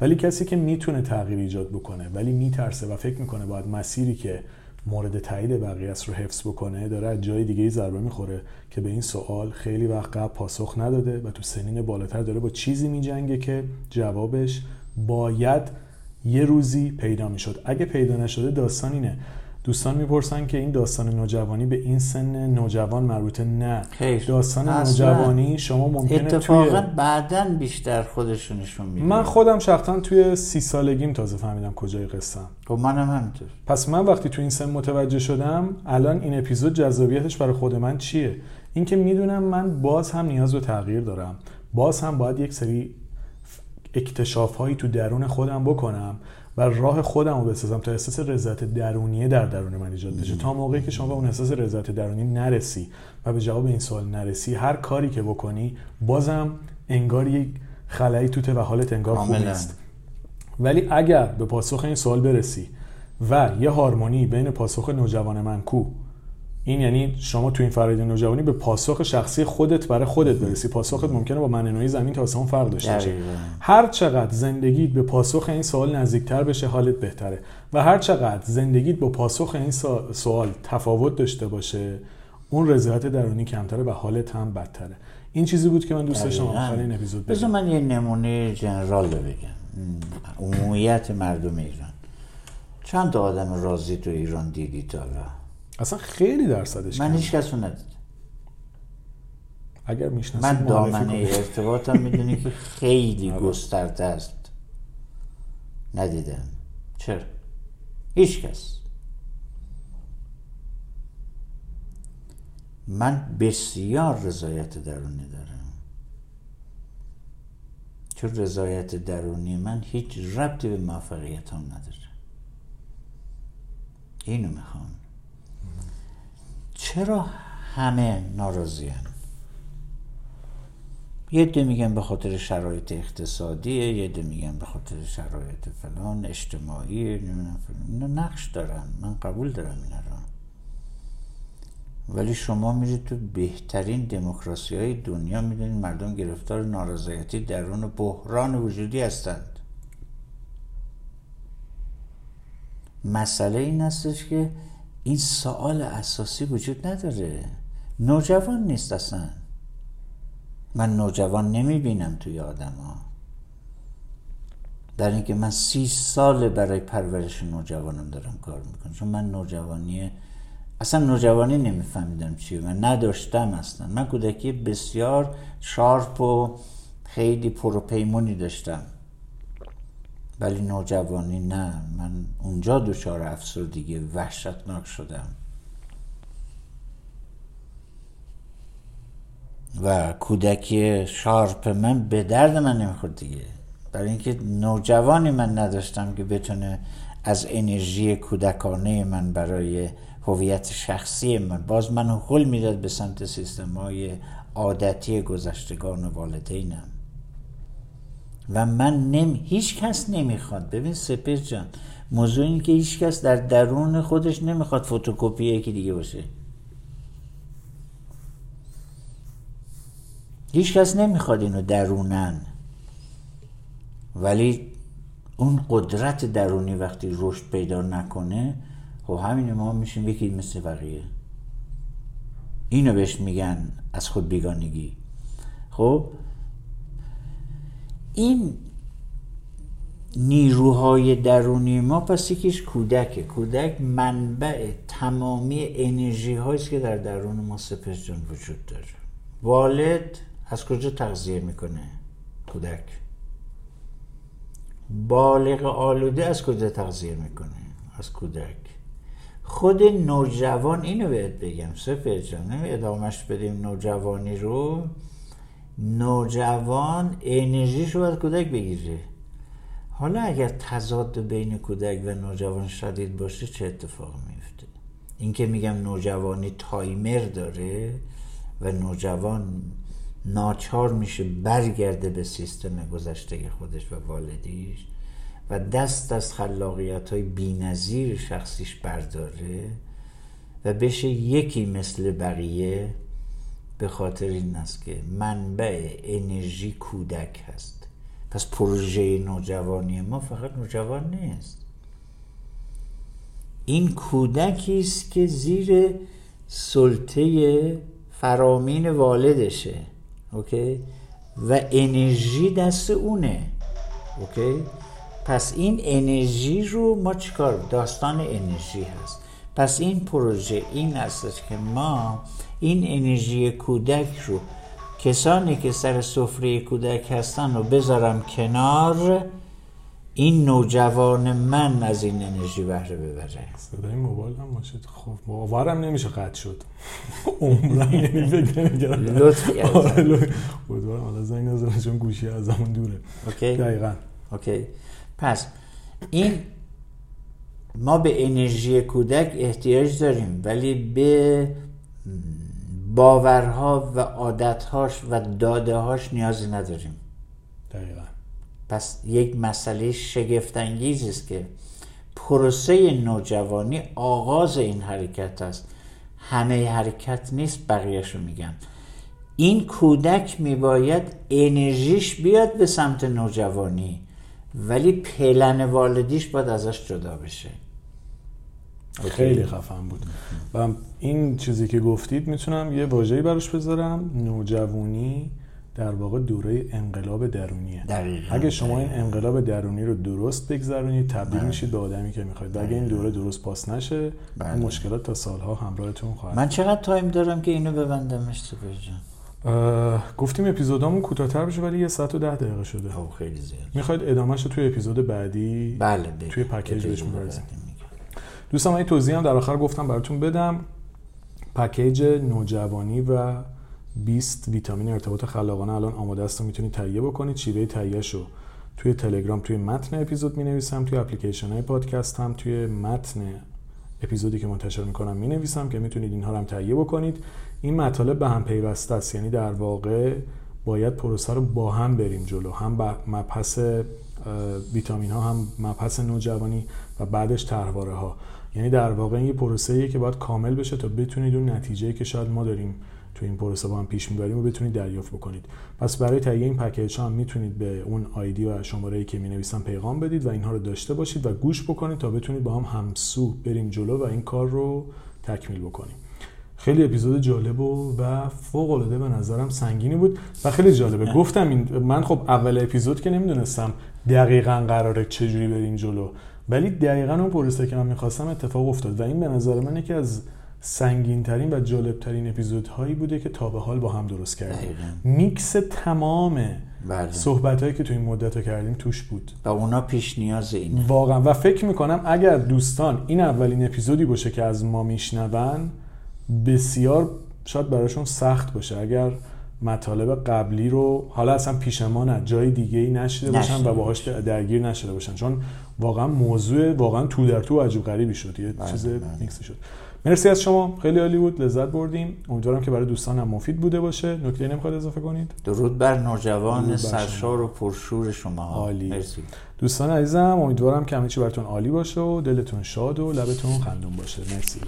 ولی کسی که می‌تونه تغییر ایجاد بکنه ولی میترسه و فکر می‌کنه باید مسیری که مورد تایید بقیه است رو حفظ بکنه داره از جای دیگه ضربه می‌خوره که به این سوال خیلی وقت قبل پاسخ نداده و تو سنین بالاتر داره با چیزی میجنگه که جوابش باید یه روزی پیدا می‌شد. اگه پیدا نشده داستان اینه. دوستان می‌پرسن که این داستان نوجوانی به این سن نوجوان مربوطه نه. خیر. داستان نوجوانی شما ممکنه اتفاقا توی... بعدا بیشتر خودشونشون میده من خودم شخصا توی سی سالگیم تازه فهمیدم کجای قصه خب منم همینطور. پس من وقتی توی این سن متوجه شدم الان این اپیزود جذابیتش برای خود من چیه؟ اینکه می‌دونم من باز هم نیاز به تغییر دارم. باز هم باید یک سری اکتشاف هایی تو درون خودم بکنم و راه خودم رو بسازم تا احساس رضایت درونیه در درون من ایجاد بشه. تا موقعی که شما به اون احساس رضایت درونی نرسی و به جواب این سوال نرسی هر کاری که بکنی بازم انگار یک خلایی توته و حالت انگار خوب نیست. ولی اگر به پاسخ این سوال برسی و یه هارمونی بین پاسخ نوجوان من کو این یعنی شما تو این فرآیند نوجوانی به پاسخ شخصی خودت برای خودت برسی. پاسخت ممکنه با من نوعی زمین تا آسمون فرق داشته باشه. هر چقدر زندگیت به پاسخ این سوال نزدیکتر بشه حالت بهتره. و هر چقدر زندگیت با پاسخ این سوال تفاوت داشته باشه اون رضایت درونی کمتره و حالت هم بدتره. این چیزی بود که من دوست داشتم آخر این اپیزود بگم من یه نمونه جنرال بگم. عمومیت مردم ایران. چند آدم راضی تو ایران دیدی تا اصلا خیلی درصدش من هیچ کس ندیدم. اگر می‌شناسی من دامنه ارتباطم می‌دونی که خیلی آره. گسترده است. ندیدم. چرا؟ هیچ کس. من بسیار رضایت درونی دارم. چون رضایت درونی من هیچ ربطی به موفقیت هم نداره. اینو می‌خوام. چرا همه ناراضی یه ده میگن به خاطر شرایط اقتصادیه یه ده میگن به خاطر شرایط فلان اجتماعی اینا نقش دارن. من قبول دارم اینا رو. ولی شما میرید تو بهترین دموکراسی های دنیا می‌دونید مردم گرفتار نارضایتی درون بحران وجودی هستند. مسئله این هستش که این سوال اساسی وجود نداره. نوجوان نیست اصلا. من نوجوان نمی بینم توی آدم ها در اینکه من سی سال برای پرورش نوجوانم دارم کار می‌کنم. چون من نوجوانی اصلا نوجوانی نمیفهمیدم چیه. من نداشتم اصلا. من کودکی بسیار شارپ و خیلی پروپیمونی داشتم. ولی نوجوانی نه. من اونجا دچار افسردگی وحشتناک شدم. و کودکی شارپ من به درد من نمی‌خورد دیگه. برای اینکه نوجوانی من نداشتم که بتونه از انرژی کودکانه من برای هویت شخصی من. باز منو هل می‌داد به سمت سیستم های عادتی گذشتگان و والدینم. و من نمی... هیچ کس نمی‌خواد. ببین سپر جان موضوع این که هیچ کس در درون خودش نمی‌خواد فتوکپی یکی دیگه باشه. هیچ کس نمی‌خواد اینو درونن. ولی اون قدرت درونی وقتی رشد پیدا نکنه خب همین ما میشیم یکی مثل بقیه. اینو بهش میگن از خود بیگانگی. خب این نیروهای درونی ما پس یکیش کودکه. کودک منبع تمامی انرژی هاییست که در درون ما سپس وجود داره. والد از کجا تغذیه می‌کنه؟ کودک. بالغ آلوده از کجا تغذیه می‌کنه؟ از کودک. خود نوجوان اینو بهت بگم سفر جان ادامش بدیم نوجوانی رو. نوجوان انرژیش رو از کودک بگیره. حالا اگر تضاد بین کودک و نوجوان شدید باشه چه اتفاق میفته این که میگم نوجوانی تایمر داره و نوجوان ناچار میشه برگرده به سیستم گذشته خودش و والدیش و دست از خلاقیت های بی شخصیش برداره و بشه یکی مثل بقیه به خاطر این است که منبع انرژی کودک هست. پس پروژه نوجوانی ما فقط نوجوان نیست. این کودکی است که زیر سلطه فرامین والدشه اوکی؟ و انرژی دست اونه اوکی؟ پس این انرژی رو ما چیکار؟ داستان انرژی هست. پس این پروژه این است که ما این انرژی کودک رو کسانی که سر سفره کودک هستن رو بذارم کنار این نوجوان من از این انرژی بهره ببره. صدای موبایل هم باشید خب باورم نمیشه قطع شد. عمرم یعنی فکر نمیگرم لطف. امیدوارم حالا زنگ نزنه چون گوشی از همون دوره. اوکی. دقیقا. اوکی. پس این ما به انرژی کودک احتیاج داریم ولی به باورها و عادتهاش و دادههاش نیازی نداریم. دقیقا. پس یک مسئله شگفتانگیز است که پروسه نوجوانی آغاز این حرکت است. همه حرکت نیست بقیهش رو میگم این کودک میباید انرژیش بیاد به سمت نوجوانی ولی پلن والدیش باید ازش جدا بشه. خیلی خفن بود. و این چیزی که گفتید می‌تونم یه واژه‌ای براش بذارم. نوجوانی در واقع دوره انقلاب درونیه. دقیقا. اگه شما این انقلاب درونی رو درست بگذرونید تبدیل بله. میشید به آدمی که می‌خواید. و اگه این دوره درست پاس نشه بله. این مشکلات تا سالها همراهتون خواهد من چقدر تایم دارم که اینو ببندم جان گفتیم اپیزودامون کوتاه‌تر بشه ولی یه ساعت و ده دقیقه شده. خب خیلی زیاد. می‌خواید ادامهش رو توی اپیزود بعدی بله توی پکیج بهش دوستان من این توضیح هم در آخر گفتم براتون بدم. پکیج نوجوانی و 20 ویتامین ارتباط خلاقانه الان آماده است و می‌تونید تهیه بکنید شیوه تهیهش رو توی تلگرام توی متن اپیزود می نویسم توی اپلیکیشن های پادکست هم توی متن اپیزودی که منتشر می‌کنم می نویسم که می‌تونید اینها رو هم تهیه بکنید. این مطالب به هم پیوسته است. یعنی در واقع باید پروسه رو با هم بریم جلو. هم مبحث ویتامین ها هم مبحث نوجوانی و بعدش ترواره ها یعنی در واقع این یه پروسه که باید کامل بشه تا بتونید اون نتیجه که شاید ما داریم تو این پروسه با هم پیش می‌بریم و بتونید دریافت بکنید. پس برای تهیه این پکیج هم می‌تونید به اون آیدی و شماره که می نویسم پیغام بدید و اینها رو داشته باشید و گوش بکنید تا بتونید با هم همسو بریم جلو و این کار رو تکمیل بکنیم. خیلی اپیزود جالب و, و فوق العاده به نظرم سنگینی بود و خیلی جالبه. گفتم این من خب اول اپیزود که نمی‌دونستم دقیقا قراره چجوری بریم جلو. ولی دقیقا اون پروسه که من می‌خواستم اتفاق افتاد و این به نظر من یکی از سنگین ترین و جالب ترین اپیزودهایی بوده که تا به حال با هم درست کردیم. میکس تمام بله. صحبت هایی که تو این مدت رو کردیم توش بود. و اونا پیش نیاز این. واقعا. و فکر می‌کنم اگر دوستان این اولین اپیزودی باشه که از ما میشنون بسیار شاید براشون سخت باشه. اگر مطالب قبلی رو حالا اصلا پیش ما نه جای دیگه ای نشده باشن و باهاش درگیر نشده باشن. چون واقعا موضوع واقعا تو در تو عجیب غریبی شد. یه بله، چیز بله. میکسی شد. مرسی از شما. خیلی عالی بود. لذت بردیم. امیدوارم که برای دوستان هم مفید بوده باشه. نکته نمی‌خواد اضافه کنید؟ درود بر نوجوان سرشار و پرشور شما. عالی. مرسی. دوستان عزیزم امیدوارم که همه چی براتون عالی باشه و دلتون شاد و لبتون خندون باشه. مرسی.